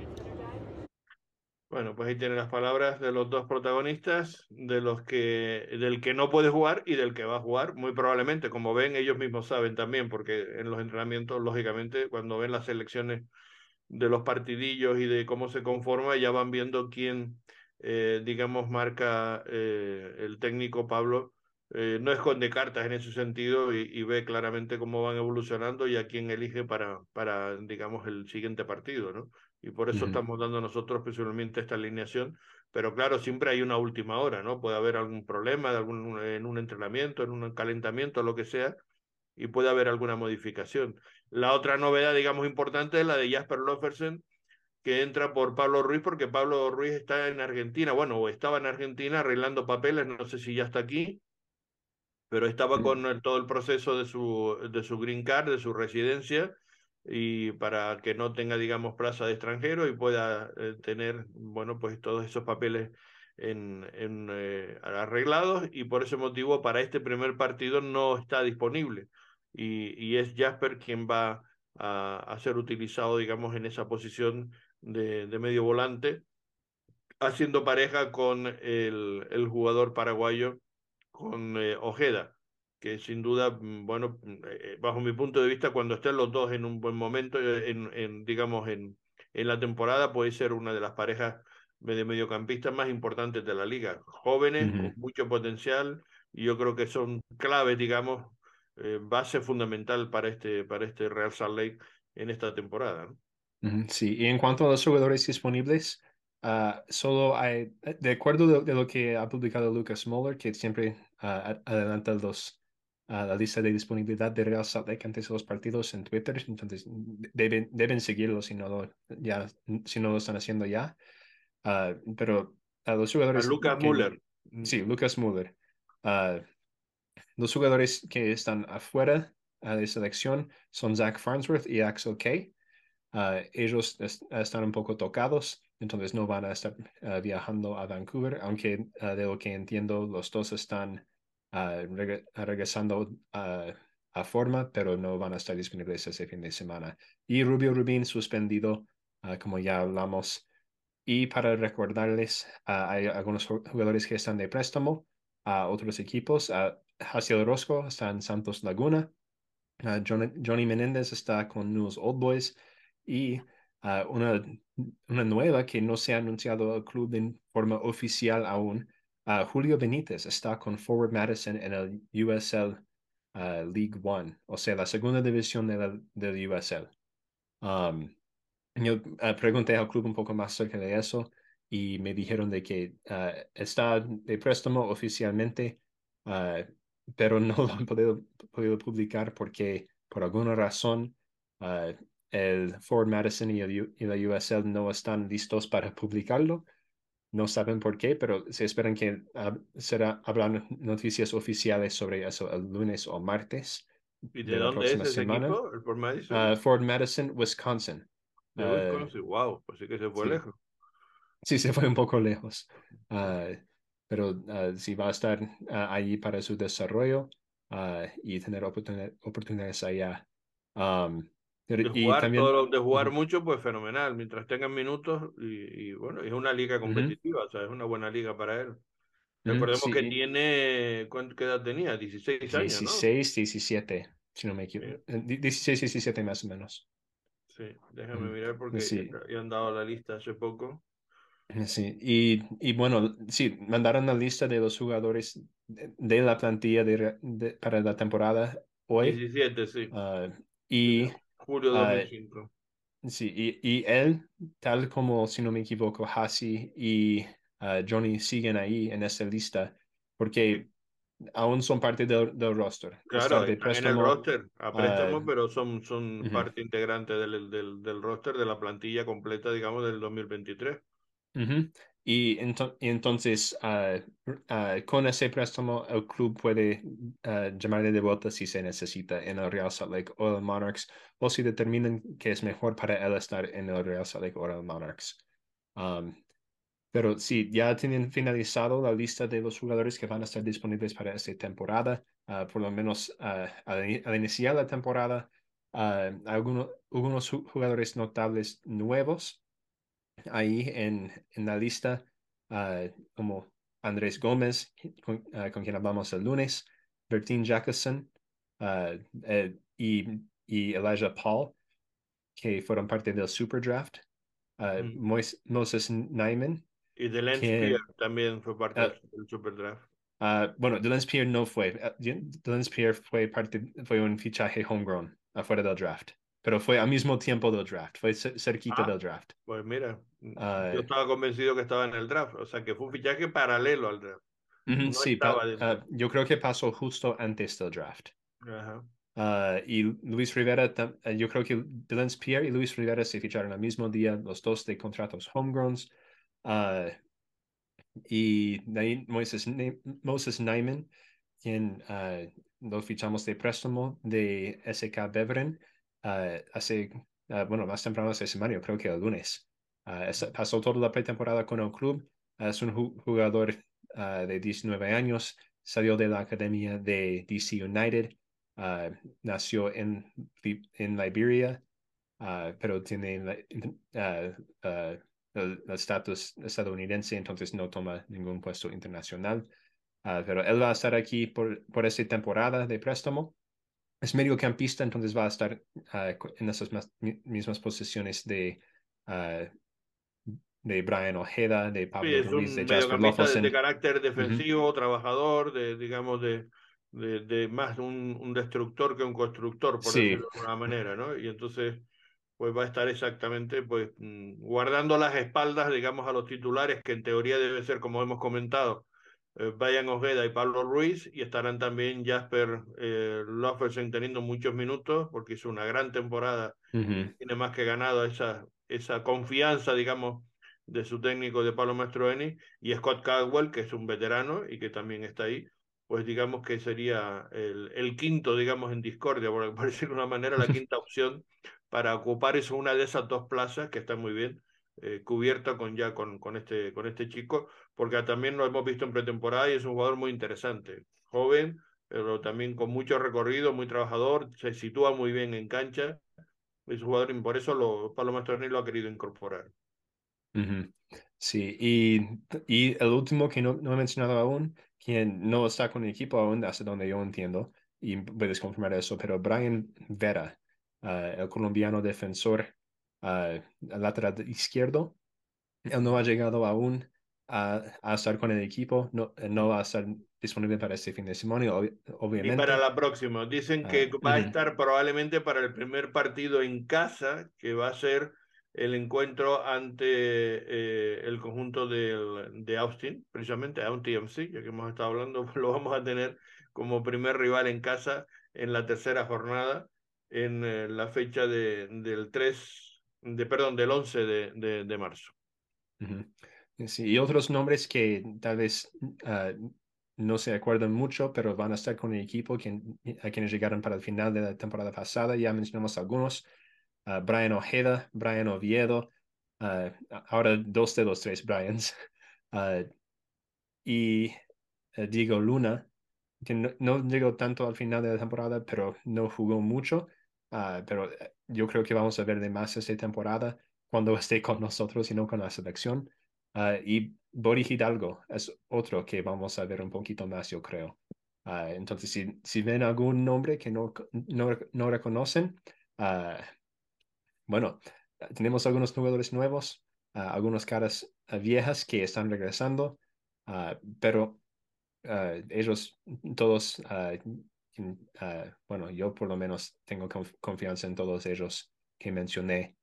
Bueno, pues ahí tienen las palabras de los dos protagonistas, de los que, del que no puede jugar y del que va a jugar, muy probablemente, como ven, ellos mismos saben también, porque en los entrenamientos, lógicamente, cuando ven las selecciones de los partidillos y de cómo se conforma, ya van viendo quién, eh, digamos, marca eh, el técnico Pablo. Eh, no esconde cartas en ese sentido y, y, ve claramente cómo van evolucionando y a quién elige para, para digamos, el siguiente partido, ¿no? Y por eso estamos dando nosotros personalmente esta alineación. Pero claro, siempre hay una última hora, ¿no? Puede haber algún problema de algún, en un entrenamiento, en un calentamiento, lo que sea, y puede haber alguna modificación. La otra novedad, digamos, importante es la de Jasper Lofersen, que entra por Pablo Ruiz, porque Pablo Ruiz está en Argentina, bueno, o estaba en Argentina arreglando papeles, no sé si ya está aquí, pero estaba con el, todo el proceso de su, de su green card, de su residencia, y para que no tenga, digamos, plaza de extranjero y pueda eh, tener, bueno, pues todos esos papeles en, en eh, arreglados y por ese motivo para este primer partido no está disponible. Y, es Jasper quien va a, ser utilizado, digamos, en esa posición de, medio volante, haciendo pareja con el, el jugador paraguayo, con eh, Ojeda que sin duda, mm, bueno, mm, eh, bajo mi punto de vista, cuando estén los dos en un buen momento, eh, en, en, digamos, en, en la temporada, puede ser una de las parejas de mediocampistas más importantes de la liga. Jóvenes, uh -huh. con mucho potencial, y yo creo que son claves, digamos, eh, base fundamental para este, para este Real Salt Lake en esta temporada. ¿no? Uh -huh. Sí, y en cuanto a los jugadores disponibles, Uh, solo hay, de acuerdo de, de, lo que ha publicado Lucas Moller, que siempre uh, adelanta los, a la lista de disponibilidad de Real Salt Lake antes de los partidos en Twitter, entonces deben, deben seguirlo si no lo, ya, si no lo están haciendo ya. Uh, pero a los jugadores... A Lucas que, Muller. Sí, Lucas Muller. Uh, los jugadores que están afuera uh, de selección son Zach Farnsworth y Axel Kay. ellos est están un poco tocados, entonces no van a estar viajando a Vancouver, aunque de lo que entiendo los dos están uh, reg regresando uh, a forma, pero no van a estar disponibles ese fin de semana. Y Rubio Rubín suspendido, como ya hablamos. Y para recordarles, hay algunos jugadores que están de préstamo a otros equipos. Haciel Rosco está en Santos Laguna. Johnny, Johnny, Menéndez está con News Old Boys. Y una, una nueva que no se ha anunciado al club en forma oficial aún Uh, Julio Benítez está con Forward Madison en el USL uh, League One, o sea, la segunda división del de USL. Um, yo uh, pregunté al club un poco más acerca de eso y me dijeron de que está de préstamo oficialmente, pero no lo han podido, podido, publicar porque por alguna razón el Forward Madison y, el, y la USL no están listos para publicarlo. No saben por qué, pero se esperan que uh, será, habrán noticias oficiales sobre eso el lunes o martes. ¿Y de, de dónde es ese semana. equipo? ¿El Fort Madison? Uh, Wisconsin. De Wisconsin, uh, wow, pues sí que se fue sí. lejos. Sí, se fue un poco lejos. pero sí va a estar allí para su desarrollo y tener oportunidad, oportunidades allá. Um, de jugar, también, todo, de jugar mucho, pues fenomenal, mientras tengan minutos y, y bueno, es una liga competitiva, uh -huh. o sea, es una buena liga para él. Recordemos sí. que tiene, ¿qué edad tenía? 16 años, 16, ¿no? 17, si no me equivoco. Sí. 16, 17 más o menos. Sí, déjame mirar porque sí. ya han dado la lista hace poco. Sí, y, y bueno, sí, mandaron la lista de los jugadores de, de la plantilla de, de, para la temporada hoy. 17, sí. Uh, y Julio 2005. Uh, sí, y, y, él, tal como, si no me equivoco, Hasi y Johnny siguen ahí en esa lista, porque aún son parte del, del roster. Claro, de en el roster, a préstamo, pero son, son parte integrante del, del, del, roster de la plantilla completa, digamos, del 2023. Y, entonces, ah, ah, con ese préstamo, el club puede uh, llamarle de vuelta si se necesita en el Real Salt Lake o el Monarchs, o si determinan que es mejor para él estar en el Real Salt Lake o el Monarchs. Um, pero sí, ya tienen finalizado la lista de los jugadores que van a estar disponibles para esta temporada, uh, por lo menos al, iniciar la temporada. algunos, algunos jugadores notables nuevos ahí en, en la lista, ah, como Andrés Gómez, ah, con, quien hablamos el lunes, Bertín Jacobson ah, eh, y, y, Elijah Paul, que fueron parte del Super Draft. Mm. Moses Nyman. Y Dylan Spear también fue parte del Super Draft. bueno, Dylan Spear no fue. Dylan Spear fue parte, fue un fichaje homegrown afuera del draft pero fue al mismo tiempo del draft, fue cerquita del draft. Pues mira, yo estaba convencido que estaba en el draft, o sea que fue un fichaje paralelo al draft. sí, uh, yo creo que pasó justo antes del draft. Uh, y Luis Rivera, uh, yo creo que Dylan Spear y Luis Rivera se ficharon al mismo día, los dos de contratos homegrowns. y Moses, Moses Nyman, quien lo fichamos de préstamo de SK Beveren, hace, bueno, más temprano esta semana, creo que el lunes. pasó toda la pretemporada con el club. es un jugador de 19 años, salió de la academia de DC United, nació en, en Liberia, pero tiene el estatus estadounidense, entonces no toma ningún puesto internacional. pero él va a estar aquí por, por esta temporada de préstamo es mediocampista, entonces va a estar ah, en esas mismas posiciones de, uh, de Brian Ojeda, de Pablo Ruiz, de Jasper de, de, carácter defensivo, trabajador, de, digamos, de, de, más un, un, destructor que un constructor, por decirlo de alguna manera, ¿no? Y entonces, pues va a estar exactamente, pues, mm, guardando las espaldas, digamos, a los titulares, que en teoría debe ser, como hemos comentado, Brian Ojeda y Pablo Ruiz, y estarán también Jasper eh, teniendo muchos minutos, porque hizo una gran temporada, tiene más que ganado esa, esa confianza, digamos, de su técnico de Pablo Mastroeni, y Scott Caldwell, que es un veterano y que también está ahí, pues digamos que sería el, el quinto, digamos, en discordia, por, por decirlo de una manera, la quinta opción para ocupar eso, una de esas dos plazas, que está muy bien, eh, cubierta con ya con, con, este, con este chico, porque también lo hemos visto en pretemporada y es un jugador muy interesante, joven, pero también con mucho recorrido, muy trabajador, se sitúa muy bien en cancha, es un jugador y por eso lo, Pablo Mastroeni lo ha querido incorporar. Sí, y, y el último que no, no he mencionado aún, quien no está con el equipo aún, hasta donde yo entiendo, y puedes confirmar eso, pero Brian Vera, ah, el colombiano defensor al lateral izquierdo. Él no ha llegado aún a, a, estar con el equipo, no, no va a estar disponible para este fin de semana, obviamente. Y para la próxima. Dicen que ah, va a estar probablemente para el primer partido en casa, que va a ser el encuentro ante eh, el conjunto del, de Austin, precisamente Austin TMC, ya que hemos estado hablando, lo vamos a tener como primer rival en casa en la tercera jornada, en eh, la fecha de, del 3 de perdón, del 11 de, de, marzo. Sí, y otros nombres que tal vez ah, no se acuerdan mucho, pero van a estar con el equipo a quienes llegaron para el final de la temporada pasada. Ya mencionamos algunos. Ah, Brian Ojeda, Brian Oviedo, ah, ahora dos de los tres Brians. y eh, Diego Luna, que no, no, llegó tanto al final de la temporada, pero no jugó mucho. pero eh, yo creo que vamos a ver de más esta temporada cuando esté con nosotros y no con la selección. Ah, y Boris Hidalgo es otro que vamos a ver un poquito más, yo creo. Ah, entonces, si, si ven algún nombre que no, no, no reconocen, uh, bueno, tenemos algunos jugadores nuevos, algunas caras viejas que están regresando, pero ellos todos Ah, bueno, yo por lo menos tengo confianza en todos ellos que mencioné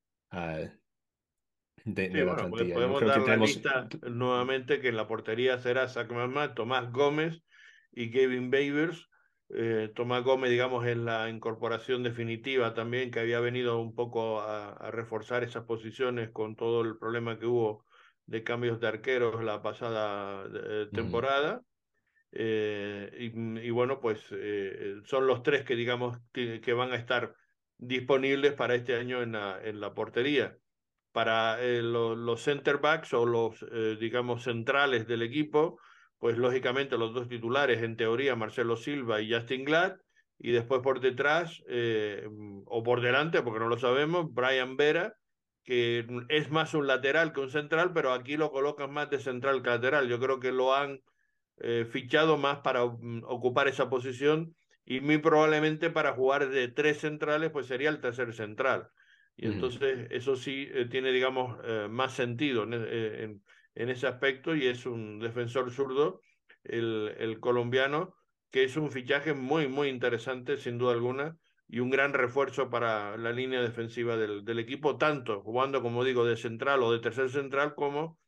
de, la bueno, pues podemos dar la lista nuevamente que en la portería será Zach Tomás Gómez y Kevin Babers. Eh, Tomás Gómez, digamos, en la incorporación definitiva también, que había venido un poco a, reforzar esas posiciones con todo el problema que hubo de cambios de arqueros la pasada eh, temporada. Eh, y, bueno, pues son los tres que, digamos, que, van a estar disponibles para este año en la, en la portería para eh, los center backs o los, eh, digamos, centrales del equipo, pues lógicamente los dos titulares, en teoría, Marcelo Silva y Justin Glad, y después por detrás, eh, o por delante, porque no lo sabemos, Brian Vera, que es más un lateral que un central, pero aquí lo colocan más de central que lateral. Yo creo que lo han fichado más para mm, ocupar esa posición y muy probablemente para jugar de tres centrales, pues sería el tercer central. Y entonces eso sí eh, tiene, digamos, eh, más sentido en, eh, en, en, ese aspecto y es un defensor zurdo, el, el, colombiano, que es un fichaje muy, muy interesante, sin duda alguna, y un gran refuerzo para la línea defensiva del, del equipo, tanto jugando, como digo, de central o de tercer central, como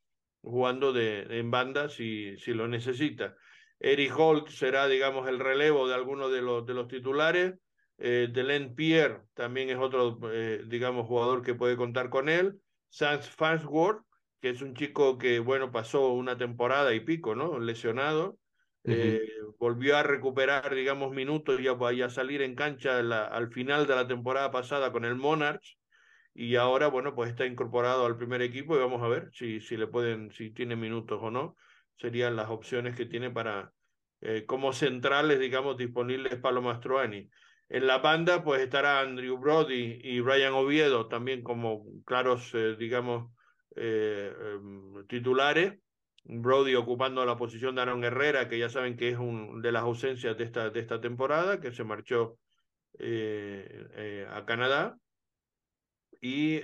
jugando de, en banda si, si lo necesita. Eric Holt será, digamos, el relevo de alguno de los, de los titulares eh, Delen Pierre también es otro, eh, digamos, jugador que puede contar con él. Sans Farnsworth, que es un chico que, bueno, pasó una temporada y pico, ¿no? Lesionado. Eh, volvió a recuperar, digamos, minutos y a, a salir en cancha al final de la temporada pasada con el Monarchs. Y ahora, bueno, pues está incorporado al primer equipo y vamos a ver si, si le pueden, si tiene minutos o no. Serían las opciones que tiene para, como centrales, digamos, disponibles para Mastroani. En la banda, pues estará Andrew Brody y Ryan Oviedo también como claros, eh, digamos, eh, em, titulares. Brody ocupando la posición de Aaron Herrera, que ya saben que es un de las ausencias de esta, de esta temporada, que se marchó eh, a Canadá. Y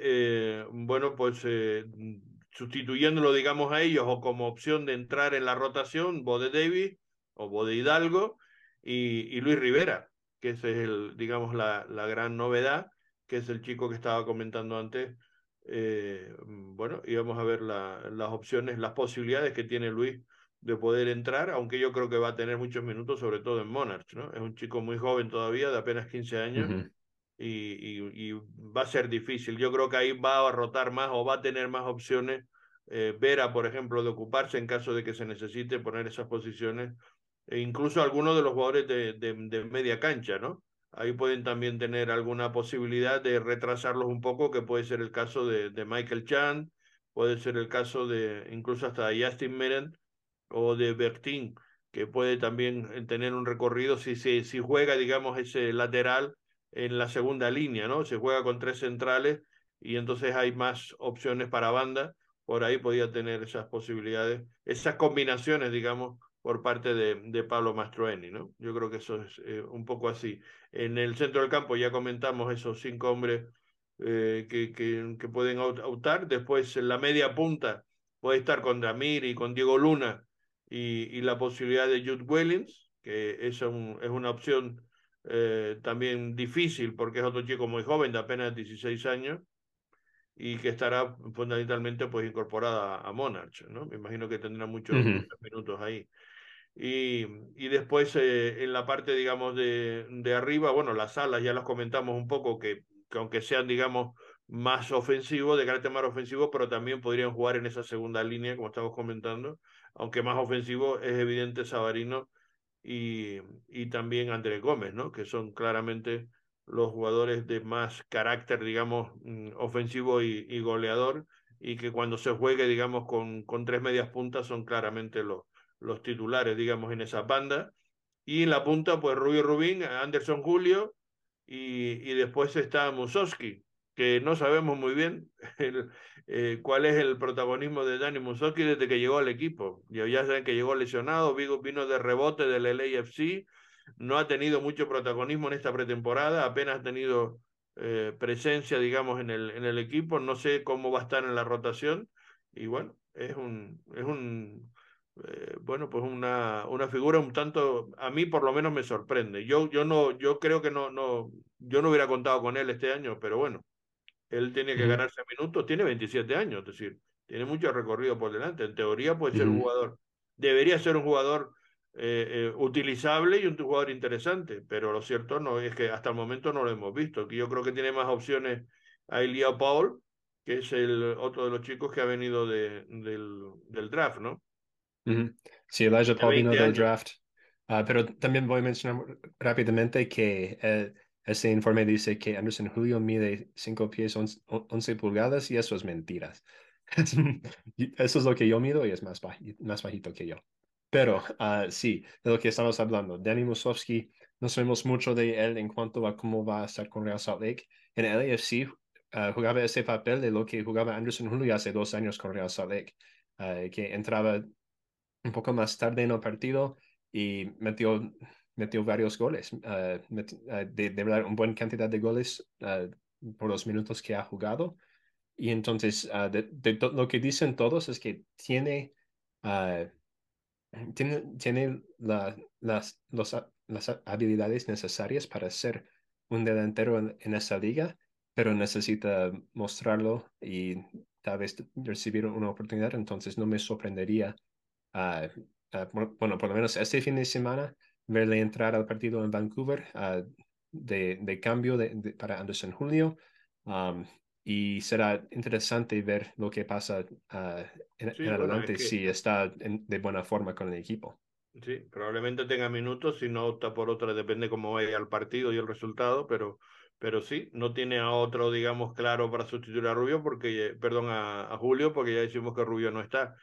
bueno, pues sustituyéndolo, digamos, a ellos o como opción de entrar en la rotación, Bode Davis o Bode Hidalgo y Luis Rivera que esa es, el, digamos, la, la gran novedad, que es el chico que estaba comentando antes. Eh, bueno, y vamos a ver la, las opciones, las posibilidades que tiene Luis de poder entrar, aunque yo creo que va a tener muchos minutos, sobre todo en Monarch, ¿no? Es un chico muy joven todavía, de apenas 15 años, y, va a ser difícil. Yo creo que ahí va a rotar más o va a tener más opciones. Eh, Vera, por ejemplo, de ocuparse en caso de que se necesite poner esas posiciones e incluso algunos de los jugadores de, de, media cancha, ¿no? Ahí pueden también tener alguna posibilidad de retrasarlos un poco, que puede ser el caso de, de Michael Chan, puede ser el caso de incluso hasta Justin Meren o de Bertin, que puede también eh, tener un recorrido si, si, si juega, digamos, ese lateral en la segunda línea, ¿no? Se juega con tres centrales y entonces hay más opciones para banda, por ahí podía tener esas posibilidades, esas combinaciones, digamos, por parte de, de Pablo Mastroeni, ¿no? Yo creo que eso es eh, un poco así. En el centro del campo ya comentamos esos cinco hombres eh, que, que, pueden optar. Después en la media punta puede estar con Damir y con Diego Luna y, y la posibilidad de Jude Wellings, que es, un, es una opción eh, también difícil porque es otro chico muy joven, de apenas 16 años y que estará fundamentalmente pues incorporada a Monarch, ¿no? Me imagino que tendrá muchos, muchos minutos ahí. Y, y después eh, en la parte, digamos, de, de, arriba, bueno, las alas ya las comentamos un poco, que, que, aunque sean, digamos, más ofensivos, de carácter más ofensivo, pero también podrían jugar en esa segunda línea, como estamos comentando, aunque más ofensivo es evidente Sabarino y, y también Andrés Gómez, ¿no? Que son claramente los jugadores de más carácter, digamos, mm, ofensivo y, goleador, y que cuando se juegue, digamos, con, con tres medias puntas son claramente los los titulares, digamos, en esa banda. Y en la punta, pues Rubio Rubín, Anderson Julio y, y después está Musowski, que no sabemos muy bien eh, cuál es el protagonismo de Dani Musowski desde que llegó al equipo. Ya saben que llegó lesionado, vino, vino de rebote del LAFC, no ha tenido mucho protagonismo en esta pretemporada, apenas ha tenido eh, presencia, digamos, en el, en el equipo, no sé cómo va a estar en la rotación. Y bueno, es un, es un eh, bueno, pues una, una figura un tanto, a mí por lo menos me sorprende. Yo, yo no, yo creo que no, no, yo no hubiera contado con él este año, pero bueno, Él tiene que ganarse minutos, tiene 27 años, es decir, tiene mucho recorrido por delante. En teoría puede ser un jugador, debería ser un jugador eh, eh, utilizable y un jugador interesante, pero lo cierto no es que hasta el momento no lo hemos visto. Yo creo que tiene más opciones a Elia Paul, que es el otro de los chicos que ha venido de, del, del draft, ¿no? Sí, Elijah Paul vino del draft. Ah, pero también voy a mencionar rápidamente que eh, ese informe dice que Anderson Julio mide 5 pies 11 pulgadas y eso es mentiras. eso es lo que yo mido y es más, más bajito que yo. Pero uh, sí, de lo que estamos hablando, Danny Musovsky, no sabemos mucho de él en cuanto a cómo va a estar con Real Salt Lake. En el AFC uh, jugaba ese papel de lo que jugaba Anderson Julio hace dos años con Real Salt Lake, uh, que entraba un poco más tarde en el partido y metió metió varios goles, uh, de, de, verdad, una buena cantidad de goles uh, por los minutos que ha jugado. Y entonces, lo que dicen todos es que tiene, tiene, tiene la, las, las habilidades necesarias para ser un delantero en, en esa liga, pero necesita mostrarlo y tal vez recibir una oportunidad. Entonces, no me sorprendería, bueno, por lo menos este fin de semana, verle entrar al partido en Vancouver uh, de, de, cambio de, para Anderson Julio. Um, y será interesante ver lo que pasa uh, en, adelante si está de buena forma con el equipo. Sí, probablemente tenga minutos, si no opta por otra, depende cómo vaya el partido y el resultado, pero, pero sí, no tiene a otro, digamos, claro para sustituir a Rubio, porque, perdón, a, a Julio, porque ya decimos que Rubio no está.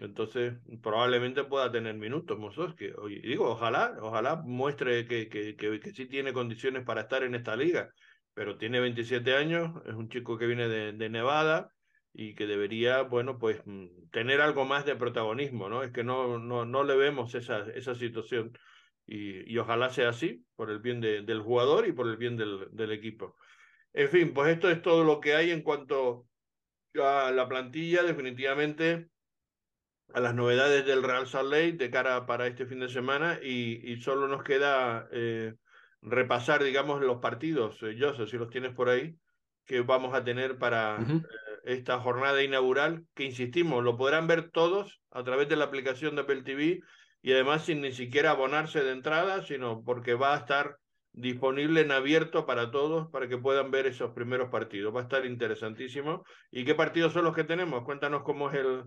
Entonces, probablemente pueda tener minutos que Y digo, ojalá, ojalá muestre que, que, que, sí tiene condiciones para estar en esta liga. Pero tiene 27 años, es un chico que viene de, de Nevada y que debería, bueno, pues mm, tener algo más de protagonismo, ¿no? Es que no, no, no le vemos esa, esa situación. Y, y ojalá sea así, por el bien de, del jugador y por el bien del, del equipo. En fin, pues esto es todo lo que hay en cuanto a la plantilla. Definitivamente a las novedades del Real Salt Lake de cara para este fin de semana y, y solo nos queda eh, repasar, digamos, los partidos, eh, Joseph, si los tienes por ahí, que vamos a tener para eh, esta jornada inaugural, que insistimos, lo podrán ver todos a través de la aplicación de Apple TV y además sin ni siquiera abonarse de entrada, sino porque va a estar disponible en abierto para todos para que puedan ver esos primeros partidos. Va a estar interesantísimo. ¿Y qué partidos son los que tenemos? Cuéntanos cómo es el,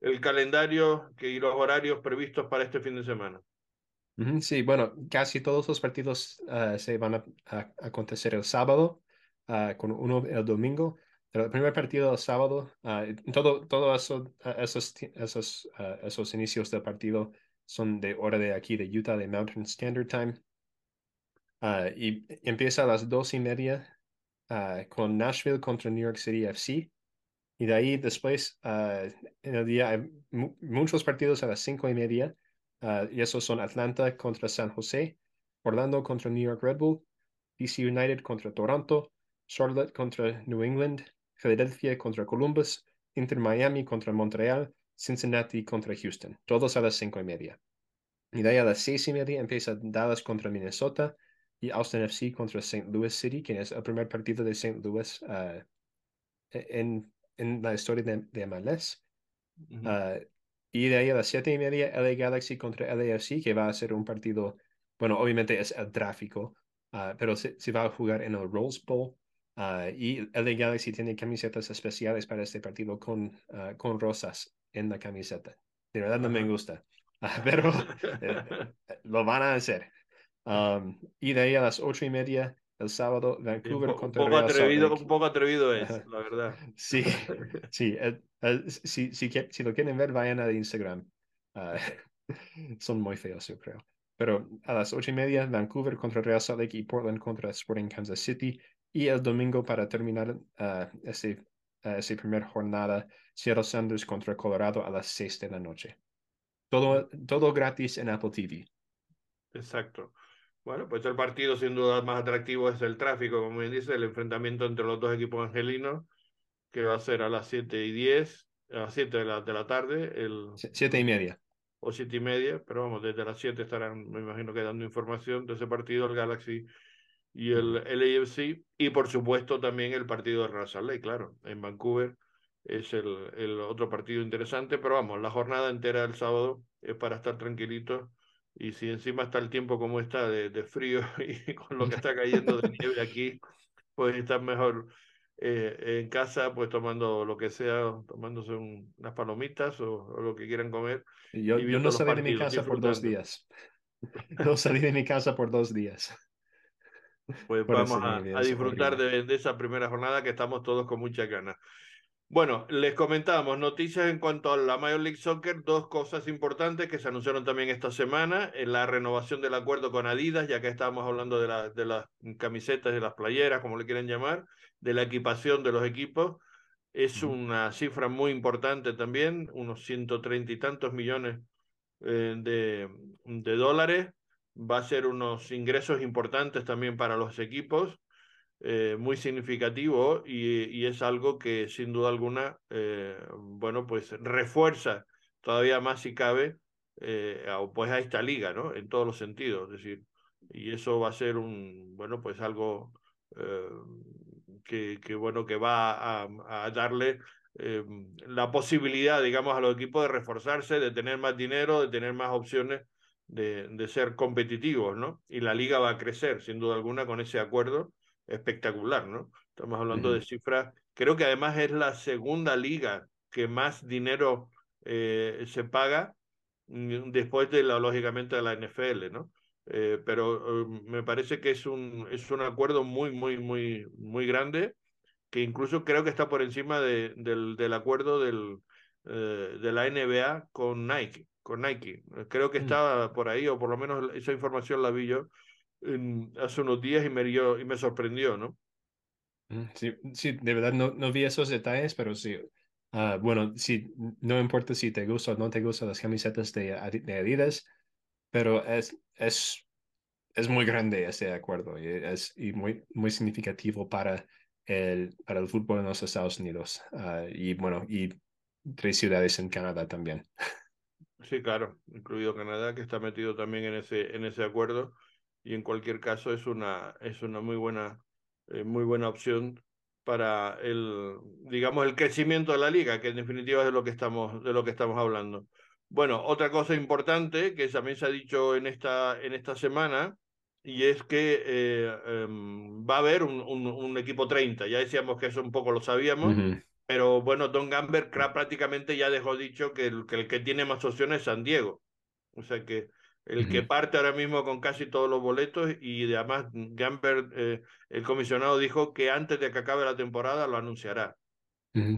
el calendario y los horarios previstos para este fin de semana. Sí, bueno, casi todos los partidos uh, se van a, acontecer el sábado, uh, con uno el domingo. El primer partido el sábado, uh, todo, todo eso, esos, esos, esos inicios del partido son de hora de aquí, de Utah, de Mountain Standard Time. y empieza a las dos y media con Nashville contra New York City FC. Y de ahí después, uh, en el día, hay muchos partidos a las cinco y media. Uh, y esos son Atlanta contra San José, Orlando contra New York Red Bull, DC United contra Toronto, Charlotte contra New England, Philadelphia contra Columbus, Inter Miami contra Montreal, Cincinnati contra Houston. Todos a las cinco y media. Y de ahí a las seis y media empieza Dallas contra Minnesota y Austin FC contra St. Louis City, que es el primer partido de St. Louis uh, en en la historia de, de MLS. Ah, y de ahí a las siete y media, LA Galaxy contra LAFC, que va a ser un partido, bueno, obviamente es el tráfico, uh, pero se, se, va a jugar en el Rose Bowl. Uh, y LA Galaxy tiene camisetas especiales para este partido con, con rosas en la camiseta. De verdad no me gusta, pero eh, lo van a hacer. Um, y de ahí a las ocho y media, el sábado Vancouver un contra poco atrevido, Un poco atrevido es, la verdad. Sí, sí, si, si, si, lo quieren ver, vayan a Instagram. Uh, son muy feos, yo creo. Pero a las ocho y media, Vancouver contra Real Salt Lake y Portland contra Sporting Kansas City. Y el domingo, para terminar uh, ese, uh, esa primera jornada, Seattle Sanders contra Colorado a las seis de la noche. Todo, todo gratis en Apple TV. Exacto. Bueno, pues el partido sin duda más atractivo es el tráfico, como bien dice, el enfrentamiento entre los dos equipos angelinos, que va a ser a las 7 y 10, a las 7 de la, de la tarde. El, 7 y media. O 7 y media, pero vamos, desde las 7 estarán, me imagino que dando información de ese partido, el Galaxy y el LAFC, y por supuesto también el partido de Real Lake, claro, en Vancouver es el, el, otro partido interesante, pero vamos, la jornada entera del sábado es para estar tranquilitos y si encima está el tiempo como está de, de frío y con lo que está cayendo de nieve aquí, pues estar mejor eh, en casa, pues tomando lo que sea, tomándose unas palomitas o, lo que quieran comer. Yo, yo no salí de mi casa por dos días. No salí de mi casa por dos días. Pues vamos a, a disfrutar de, de, esa primera jornada que estamos todos con mucha ganas. Bueno, les comentábamos noticias en cuanto a la Major League Soccer, dos cosas importantes que se anunciaron también esta semana, en la renovación del acuerdo con Adidas, ya que estábamos hablando de, la, de las camisetas, de las playeras, como le quieren llamar, de la equipación de los equipos. Es una cifra muy importante también, unos ciento treinta y tantos millones eh, de, de dólares. Va a ser unos ingresos importantes también para los equipos eh, muy significativo y, y, es algo que sin duda alguna, eh, bueno, pues refuerza todavía más si cabe eh, pues a esta liga, ¿no? En todos los sentidos, decir, y eso va a ser un, bueno, pues algo eh, que, que, bueno, que va a, a darle la posibilidad, digamos, a los equipos de reforzarse, de tener más dinero, de tener más opciones de, de ser competitivos, ¿no? Y la liga va a crecer, sin duda alguna, con ese acuerdo espectacular, ¿no? Estamos hablando de cifras, creo que además es la segunda liga que más dinero eh, se paga mm, después de la, lógicamente, de la NFL, ¿no? Eh, pero eh, me parece que es un, es un acuerdo muy, muy, muy, muy grande, que incluso creo que está por encima de, del, del acuerdo del, de la NBA con Nike. Con Nike. Creo que mm. estaba por ahí, o por lo menos esa información la vi yo, hace unos días y me, y me sorprendió, ¿no? Mm, sí, sí, de verdad no, no vi esos detalles, pero sí. Uh, bueno, sí, no importa si te gusta o no te gustan las camisetas de, de Adidas, pero es, es, es muy grande ese acuerdo y es y muy, muy significativo para el, para el fútbol en los Estados Unidos. Uh, y bueno, y tres ciudades en Canadá también. Sí, claro, incluido Canadá, que está metido también en ese, en ese acuerdo y en cualquier caso es una, es una muy buena, eh, muy buena opción para el, digamos, el crecimiento de la liga, que en definitiva es de lo que estamos, de lo que estamos hablando. Bueno, otra cosa importante que también se ha dicho en esta, en esta semana, y es que eh, em, va a haber un, un, equipo 30. Ya decíamos que eso un poco lo sabíamos, pero bueno, Don Gamber prácticamente ya dejó dicho que el, que el que tiene más opciones es San Diego. O sea que el que parte ahora mismo con casi todos los boletos y además Gamber, eh, el comisionado, dijo que antes de que acabe la temporada lo anunciará.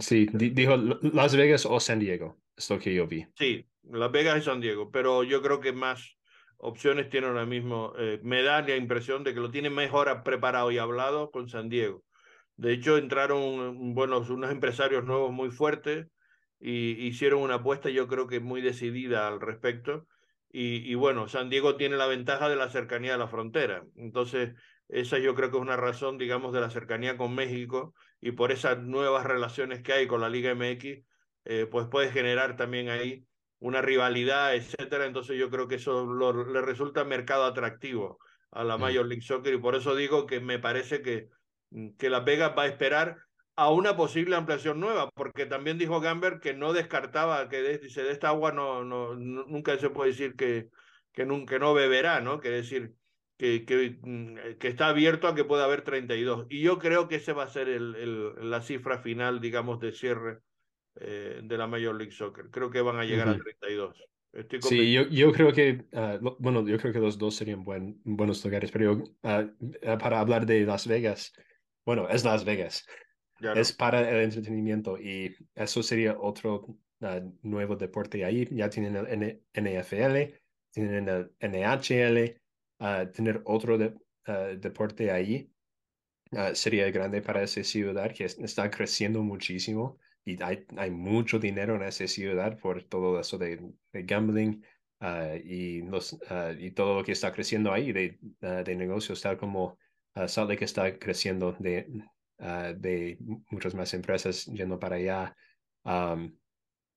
Sí, dijo Las Vegas o San Diego, es lo que yo vi. Sí, Las Vegas y San Diego, pero yo creo que más opciones tiene ahora mismo. Eh, me da la impresión de que lo tiene mejor preparado y hablado con San Diego. De hecho, entraron bueno, unos empresarios nuevos muy fuertes y hicieron una apuesta, yo creo que muy decidida al respecto y, bueno, San Diego tiene la ventaja de la cercanía de la frontera. Entonces, esa yo creo que es una razón, digamos, de la cercanía con México y por esas nuevas relaciones que hay con la Liga MX, eh, pues puede generar también ahí una rivalidad, etcétera. Entonces yo creo que eso le resulta mercado atractivo a la mm. Major League Soccer y por eso digo que me parece que, que Las Vegas va a esperar a una posible ampliación nueva, porque también dijo Gamber que no descartaba que de, dice, de esta agua no, no, nunca se puede decir que, que, nunca, no beberá, ¿no? Que decir que, que, mm, que, está abierto a que pueda haber 32. Y yo creo que ese va a ser el, el la cifra final, digamos, de cierre eh, de la Major League Soccer. Creo que van a llegar a 32. Estoy sí, yo, yo creo que, ah, bueno, yo creo que los dos serían buen, buenos lugares, pero uh, para hablar de Las Vegas, bueno, es Las Vegas. Es para el entretenimiento y eso sería otro ah, nuevo deporte ahí. Ya tienen el NFL, tienen el NHL, ah, tener otro ah, deporte ahí sería grande para esa ciudad que está creciendo muchísimo y hay, hay mucho dinero en esa ciudad por todo eso de, gambling y, los, y todo lo que está creciendo ahí de, de negocios, tal como Salt Lake está creciendo de, Ah, de muchas más empresas yendo para allá.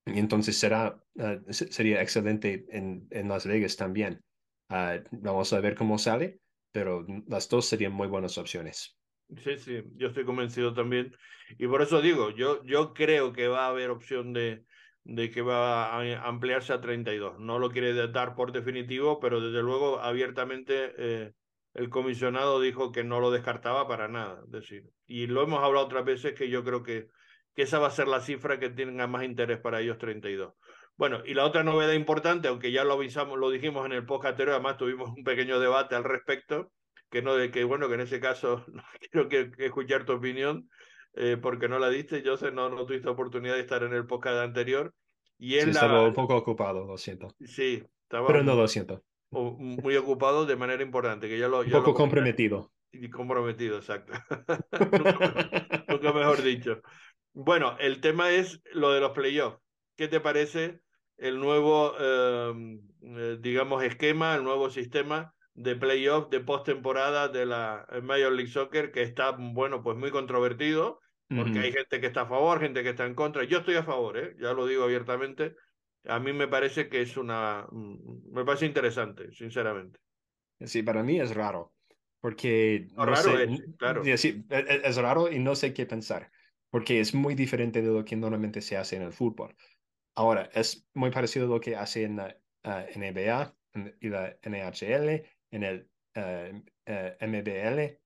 y entonces será, ah, sería excelente en, en, Las Vegas también. Ah, vamos a ver cómo sale, pero las dos serían muy buenas opciones. Sí, sí, yo estoy convencido también. Y por eso digo, yo, yo creo que va a haber opción de, de que va a ampliarse a 32. No lo quiere dar por definitivo, pero desde luego abiertamente eh, el comisionado dijo que no lo descartaba para nada. decir, y lo hemos hablado otras veces que yo creo que, que esa va a ser la cifra que tenga más interés para ellos 32. Bueno, y la otra novedad importante, aunque ya lo avisamos, lo dijimos en el podcast anterior, además tuvimos un pequeño debate al respecto, que no de que bueno, que en ese caso no quiero que, escuchar tu opinión, eh, porque no la diste, yo sé, no, no tuviste oportunidad de estar en el podcast anterior. Y él sí, estaba un poco ocupado, lo siento. Sí, estaba Pero no lo siento. Muy ocupado de manera importante, que ya lo... Un poco comprometido. Y comprometido, exacto. nunca, mejor dicho. Bueno, el tema es lo de los playoffs. ¿Qué te parece el nuevo, em, eh, digamos, esquema, el nuevo sistema de playoff de postemporada de la Major League Soccer que está, bueno, pues muy controvertido, porque hay gente que está a favor, gente que está en contra. Yo estoy a favor, ¿eh? ya lo digo abiertamente. A mí me parece que es una, mm, me parece interesante, sinceramente. Sí, para mí es raro, porque... No, raro es, claro. Sí, e, e, es raro y no sé qué pensar, porque es muy diferente de lo que normalmente se hace en el fútbol. Ahora, es muy parecido a lo que hace en la NBA y la NHL en el uh, eh, uh, MBL,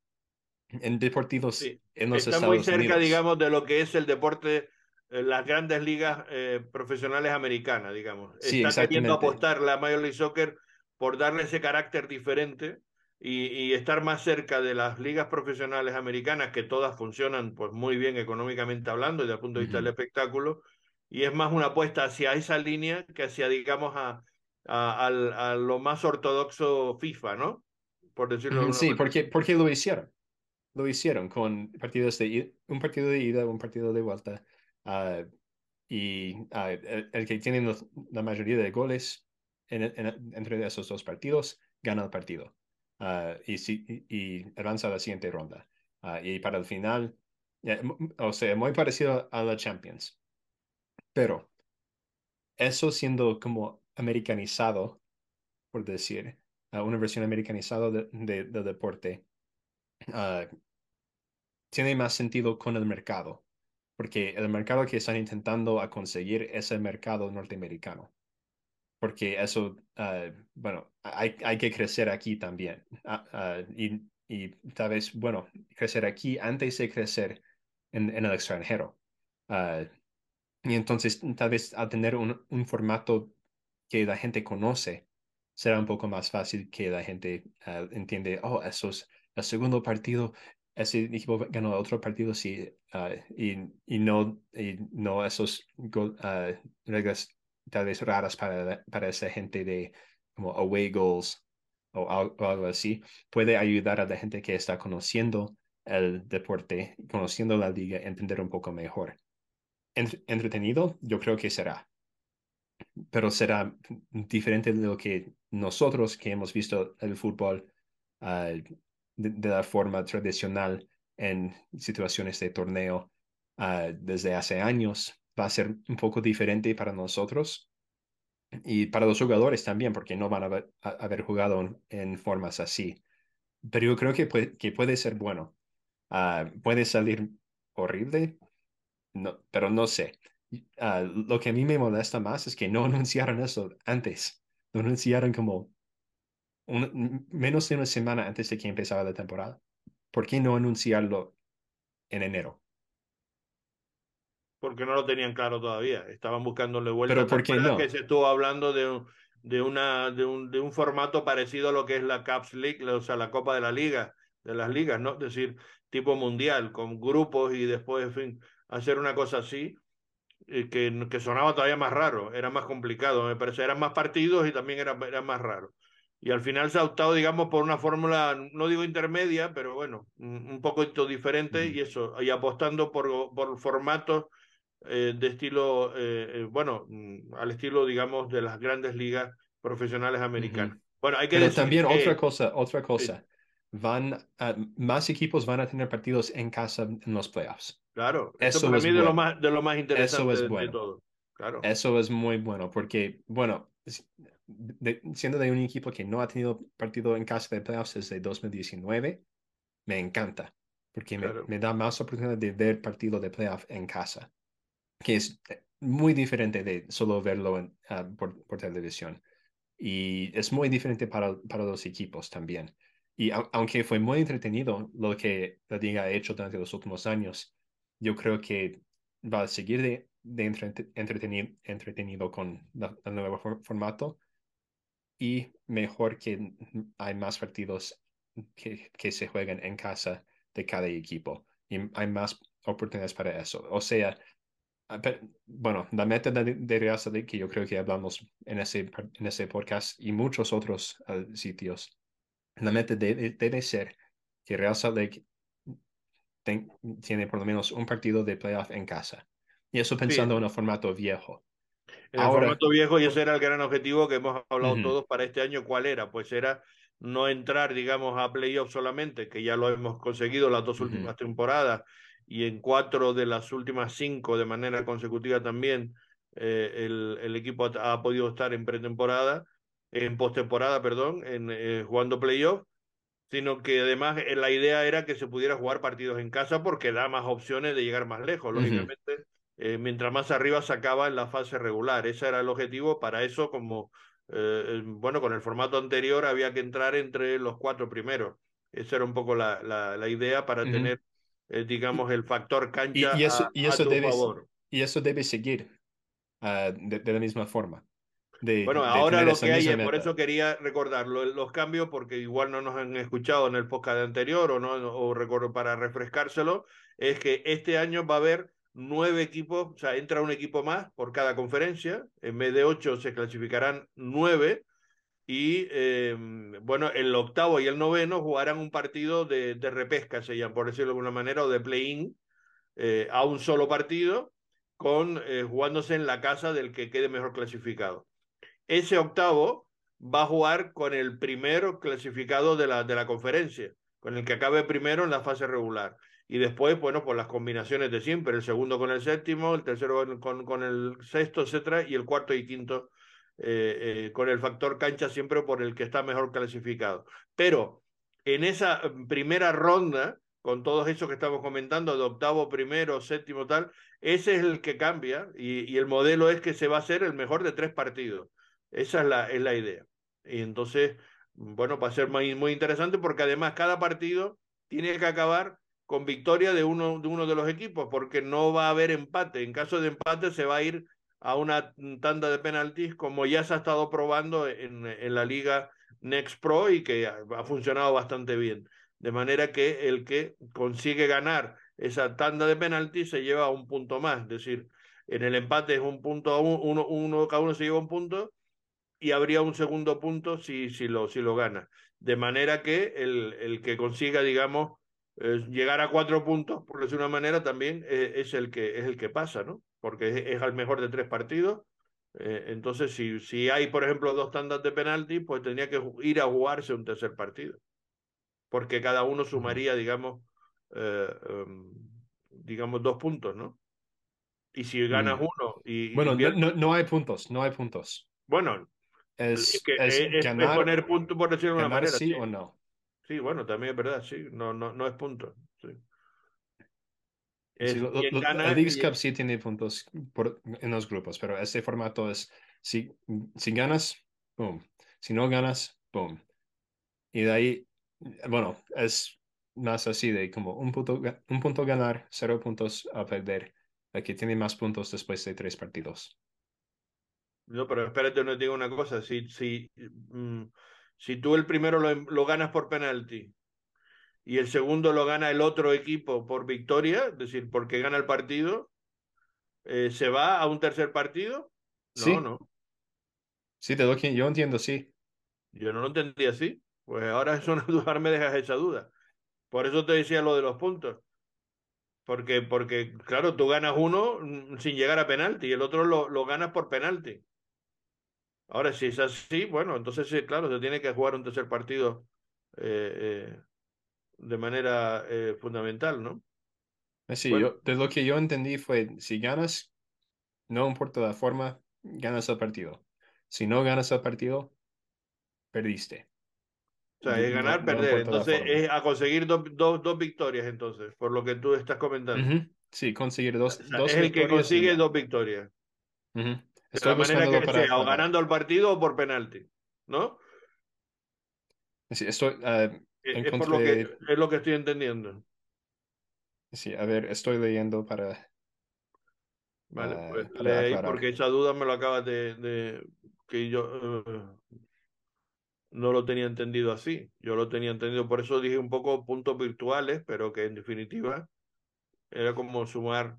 en deportivos sí. en los Está Estados muy cerca, Unidos. digamos, de lo que es el deporte, eh, las grandes ligas eh, profesionales americanas, digamos. Sí, Está queriendo apostar la Major League Soccer por darle ese carácter diferente y, y, estar más cerca de las ligas profesionales americanas, que todas funcionan pues muy bien económicamente hablando y desde el punto de vista Ujú. del espectáculo. Y es más una apuesta hacia esa línea que hacia, digamos, a, a, a, a lo más ortodoxo FIFA, ¿no? Por decirlo de Ujú, alguna Sí, manera. porque, porque lo hicieron. Lo hicieron con partidos de un partido de ida, un partido de vuelta. Ah, y ah, el, el que tiene los- la mayoría de goles en, en- entre esos dos partidos gana el partido. Ah, y, si, y, avanza a la siguiente ronda. Y para el final, eh, o sea, muy parecido a la Champions. Pero eso siendo como americanizado, por decir, una versión americanizada de, de- del deporte, ah, tiene más sentido con el mercado, porque el mercado que están intentando a conseguir es el mercado norteamericano, porque eso, ah, bueno, hay, hay que crecer aquí también, ah, ah, y, y tal vez, bueno, crecer aquí antes de crecer en, el extranjero. Y entonces, tal vez al tener un, un formato que la gente conoce, será un poco más fácil que la gente entiende, oh, eso es el segundo partido, ese equipo ganó otro partido, sí, uh, y, y, no, y no esos uh, reglas tal vez raras para, para esa gente de como away goals o o algo así, puede ayudar a la gente que está conociendo el deporte, conociendo la liga, entender un poco mejor entretenido, yo creo que será. Pero será diferente de lo que nosotros que hemos visto el fútbol uh, de, la forma tradicional en situaciones de torneo uh, desde hace años. Va a ser un poco diferente para nosotros y para los jugadores también, porque no van a haber, jugado en, formas así. Pero yo creo que puede, que puede ser bueno. Uh, puede salir horrible, no, pero no sé. Uh, lo que a mí me molesta más es que no anunciaron eso antes. Lo anunciaron como un, menos de una semana antes de que empezara la temporada. ¿Por qué no anunciarlo en enero? Porque no lo tenían claro todavía. Estaban buscándole vuelta. Pero ¿por qué no? que se estuvo hablando de, de, una, de, un, de un formato parecido a lo que es la Caps League, o sea, la Copa de la Liga, de las ligas, ¿no? Es decir, tipo mundial, con grupos y después, en fin, hacer una cosa así, eh, que, que, sonaba todavía más raro, era más complicado, me parece, eran más partidos y también era, era más raro. Y al final se ha optado, digamos, por una fórmula, no digo intermedia, pero bueno, un, poquito diferente y eso, y apostando por, por formatos eh, de estilo, eh, eh, bueno, mm, al estilo, digamos, de las grandes ligas profesionales americanas. Bueno, hay que Pero decir también que, otra cosa, otra cosa. Van a- más equipos van a tener partidos en casa en los playoffs. Claro, eso, Eso para es mí es de lo bueno. más, de lo más interesante Eso es de, de bueno. todo. Claro. Eso es muy bueno porque, bueno, es- siendo de un equipo que no ha tenido partido en casa de playoffs desde 2019, me encanta, porque me, da más oportunidad de ver partido de playoff en casa, que es eh, muy diferente de solo verlo ah, por, por, televisión. Y es muy diferente para, para los equipos también. Y aunque fue muy entretenido lo que la liga ha hecho durante los últimos años, yo creo que va a seguir de, de entretenido, entretenido con el nuevo formato y mejor que hay más partidos que, que se juegan en casa de cada equipo y hay más oportunidades para eso. O sea, ah, bueno, la meta de, de Real que yo creo que hablamos en ese, en ese podcast y muchos otros ah, sitios, la meta debe ser que Real Salt tiene por lo menos un partido de playoff en casa. Y eso pensando en un formato viejo. En el formato viejo, y ese era el gran objetivo que hemos hablado todos para este año, ¿cuál era? Pues era no entrar, digamos, a playoff solamente, que ya lo hemos conseguido las dos últimas temporadas y en cuatro de las últimas cinco de manera consecutiva también eh, el, el, equipo ha, podido estar en pretemporada, en postemporada, perdón, en, eh, jugando playoff, sino que además eh, la idea era que se pudiera jugar partidos en casa porque da más opciones de llegar más lejos. Lógicamente, mientras más arriba se acaba en la fase regular. Ese era el objetivo. Para eso, como eh, bueno, con el formato anterior había que entrar entre los cuatro primeros. Esa era un poco la, la, idea para tener, eh, digamos, el factor cancha y, eso, a, y eso tu debe, favor. Y eso debe seguir uh, de, de, la misma forma. De, bueno, de ahora lo que hay, por eso quería recordarlo, los cambios, porque igual no nos han escuchado en el podcast anterior o no, o recuerdo para refrescárselo, es que este año va a haber nueve equipos, o sea, entra un equipo más por cada conferencia, en vez de ocho se clasificarán nueve, y eh, bueno, el octavo y el noveno jugarán un partido de, de repesca, se llama, por decirlo de alguna manera, o de play-in, eh, a un solo partido, con eh, jugándose en la casa del que quede mejor clasificado. Ese octavo va a jugar con el primero clasificado de la, de la conferencia, con el que acabe primero en la fase regular. Y después, bueno, pues las combinaciones de siempre, el segundo con el séptimo, el tercero con, con el sexto, etcétera, y el cuarto y quinto eh, eh, con el factor cancha siempre por el que está mejor clasificado. Pero en esa mm, primera ronda, con todos esos que estamos comentando, de octavo, primero, séptimo, tal, ese es el que cambia y, y el modelo es que se va a hacer el mejor de tres partidos. Esa es la, es la idea. Y entonces, bueno, va a ser muy, muy interesante porque además cada partido tiene que acabar con victoria de uno, de uno de los equipos, porque no va a haber empate. En caso de empate se va a ir a una tanda de penaltis, como ya se ha estado probando en, en la liga Next Pro y que ha, funcionado bastante bien. De manera que el que consigue ganar esa tanda de penaltis se lleva un punto más. Es decir, en el empate es un punto a uno, uno, cada uno se lleva un punto y habría un segundo punto si, si, lo, si lo gana. De manera que el, el que consiga, digamos, llegar a cuatro puntos, por decir una manera, también eh, es, el que, es el que pasa, ¿no? Porque es, es al mejor de tres partidos. Eh, entonces, si, si hay, por ejemplo, dos tandas de penalti, pues tendría que ir a jugarse un tercer partido. Porque cada uno sumaría, digamos, eh, um, digamos, dos puntos, ¿no? Y si ganas uno y... Bueno, no, no, hay puntos, no hay puntos. Bueno, es, que es, es ganar, poner punto por decirlo de una manera. Sí, sí, o no. Sí, bueno, también es verdad, sí, no, no, no es punto. Sí. Es, sí, lo, lo, el Leagues Cup sí tiene puntos por, en los grupos, pero este formato es, si, si ganas, boom. Si no ganas, boom. Y de ahí, bueno, es más así de como un punto, un punto ganar, cero puntos a perder. Que tiene más puntos después de tres partidos. No, pero espérate, no te digo una cosa. Si, si, mm, si tú el primero lo, lo ganas por penalti y el segundo lo gana el otro equipo por victoria, es decir, porque gana el partido, eh, ¿se va a un tercer partido? No, sí. no. Sí, te doy, yo entiendo, sí. Yo no lo entendí así. Pues ahora es una duda, me dejas esa duda. Por eso te decía lo de los puntos. Porque, porque claro, tú ganas uno mm, sin llegar a penalti y el otro lo, lo ganas por penalti. Ahora, si es así, bueno, entonces sí, claro, se tiene que jugar un tercer partido eh, eh, de manera eh, fundamental, ¿no? Sí, bueno. yo, de lo que yo entendí fue, si ganas, no importa la forma, ganas el partido. Si no ganas el partido, perdiste. O sea, es ganar, perder. Entonces, es a conseguir dos, dos, victorias, entonces, por lo que tú estás comentando. Sí, conseguir dos, Es el que consigue dos victorias. De la manera que sea, o ganando el partido o por penalti, ¿no? Sí, estoy. Ah, es, por lo que, es lo que estoy entendiendo. Sí, a ver, estoy leyendo para. Vale, pues leí porque esa duda me lo acabas de, de que yo eh, no lo tenía entendido así. Yo lo tenía entendido, por eso dije un poco puntos virtuales, pero que en definitiva era como sumar,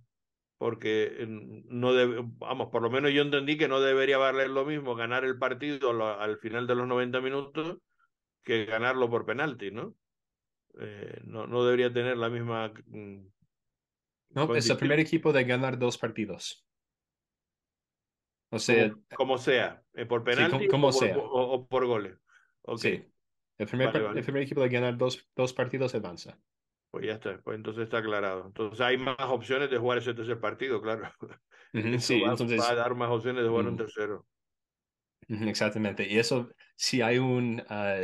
porque no debe, vamos, por lo menos yo entendí que no debería valer lo mismo ganar el partido al final de los 90 minutos que ganarlo por penalti, ¿no? Eh, no, no debería tener la misma... Mm, no, es el primer equipo de ganar dos partidos. O sea... Como, sea, eh, por penalti como, o, sea. Por, o, por goles. Sí, el primer, el primer equipo de ganar dos, dos partidos avanza. Pues ya está, pues entonces está aclarado. Entonces hay más opciones de jugar ese tercer partido, claro. sí, va, entonces... va a dar más opciones de jugar un tercero. Exactamente. Y eso, si hay un, ah,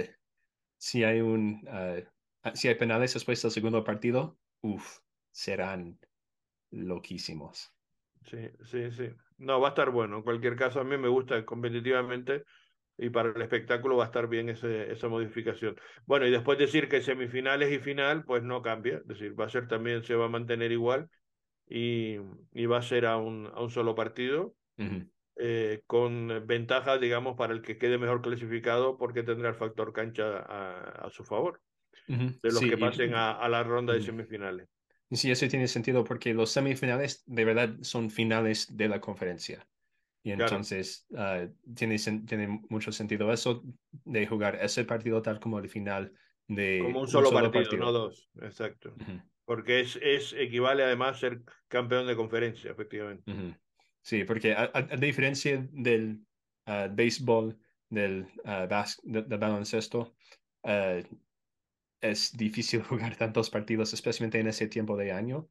si hay un, uh, si hay penales después del segundo partido, uff, serán loquísimos. Sí, sí, sí. No, va a estar bueno. En cualquier caso, a mí me gusta competitivamente y para el espectáculo va a estar bien ese, esa modificación. Bueno, y después decir que semifinales y final, pues no cambia, es decir, va a ser también, se va a mantener igual y, y va a ser a un, a un solo partido, eh, con ventaja, digamos, para el que quede mejor clasificado, porque tendrá el factor cancha a, a su favor, de los que pasen a, a, la ronda de semifinales. Sí, eso tiene sentido porque los semifinales de verdad son finales de la conferencia. Y entonces ah, tiene, tiene mucho sentido eso de jugar ese partido tal como el final de como un solo, partido, no dos, exacto. Porque es, es equivale además a ser campeón de conferencia, efectivamente. Sí, porque a, diferencia del uh, béisbol, del, del baloncesto, es difícil jugar tantos partidos, especialmente en ese tiempo de año,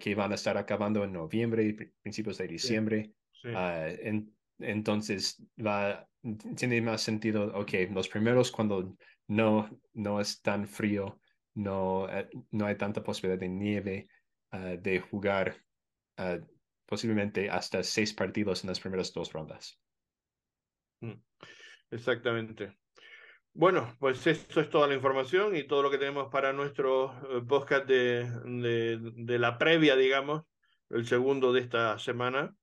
que van a estar acabando en noviembre y principios de diciembre. Ah, entonces, va, tiene más sentido, ok, los primeros cuando no, no es tan frío, no, eh, no hay tanta posibilidad de nieve, ah, de jugar ah, posiblemente hasta seis partidos en las primeras dos rondas. Mm, exactamente. Bueno, pues esto es toda la información y todo lo que tenemos para nuestro eh, podcast de, de, de la previa, digamos, el segundo de esta semana.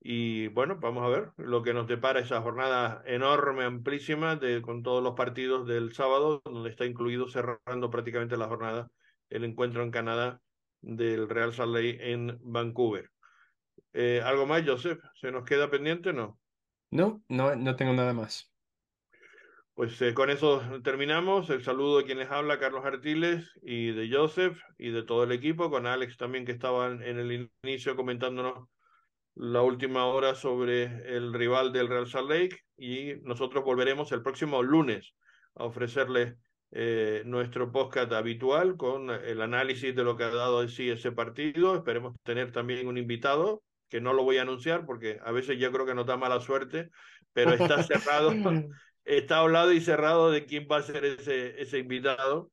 Y bueno, vamos a ver lo que nos depara esa jornada enorme, amplísima, de, con todos los partidos del sábado, donde está incluido cerrando prácticamente la jornada el encuentro en Canadá del Real Salt Lake en Vancouver. Eh, ¿Algo más, Joseph? ¿Se nos queda pendiente no? No, no, no tengo nada más. Pues eh, con eso terminamos. El saludo de quienes habla, Carlos Artiles y de Joseph y de todo el equipo, con Alex también que estaba en el inicio comentándonos la última hora sobre el rival del Real Salt Lake y nosotros volveremos el próximo lunes a ofrecerles eh, nuestro podcast habitual con el análisis de lo que ha dado de sí ese partido. Esperemos tener también un invitado que no lo voy a anunciar porque a veces yo creo que nos da mala suerte, pero está cerrado, está hablado y cerrado de quién va a ser ese, ese invitado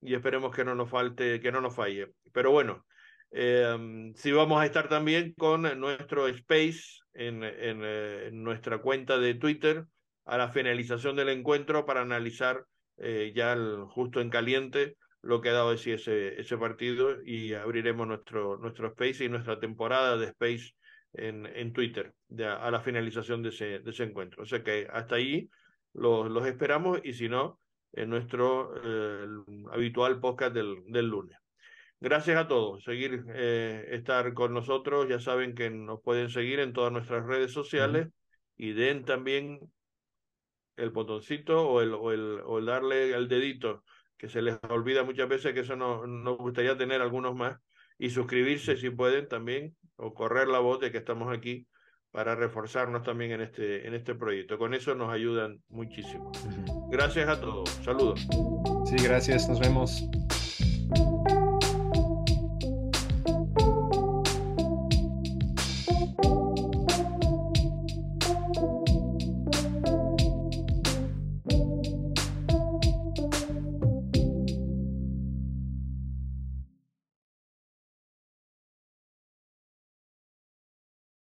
y esperemos que no nos falte, que no nos falle. Pero bueno, eh, sí vamos a estar también con nuestro space en, eh, en, nuestra cuenta de Twitter a la finalización del encuentro para analizar eh, ya justo en caliente lo que ha dado ese, ese partido y abriremos nuestro, nuestro space y nuestra temporada de space en, en Twitter a la finalización de ese, de ese encuentro. O sea que hasta ahí los, los esperamos y si no, en nuestro eh, habitual podcast del, del lunes. Gracias a todos. Seguir, eh, estar con nosotros. Ya saben que nos pueden seguir en todas nuestras redes sociales y den también el botoncito o el, o el, o el darle el dedito, que se les olvida muchas veces que eso no, nos gustaría tener algunos más. Y suscribirse si pueden también, o correr la voz de que estamos aquí para reforzarnos también en este, en este proyecto. Con eso nos ayudan muchísimo. Gracias a todos. Saludos. Sí, gracias. Nos vemos.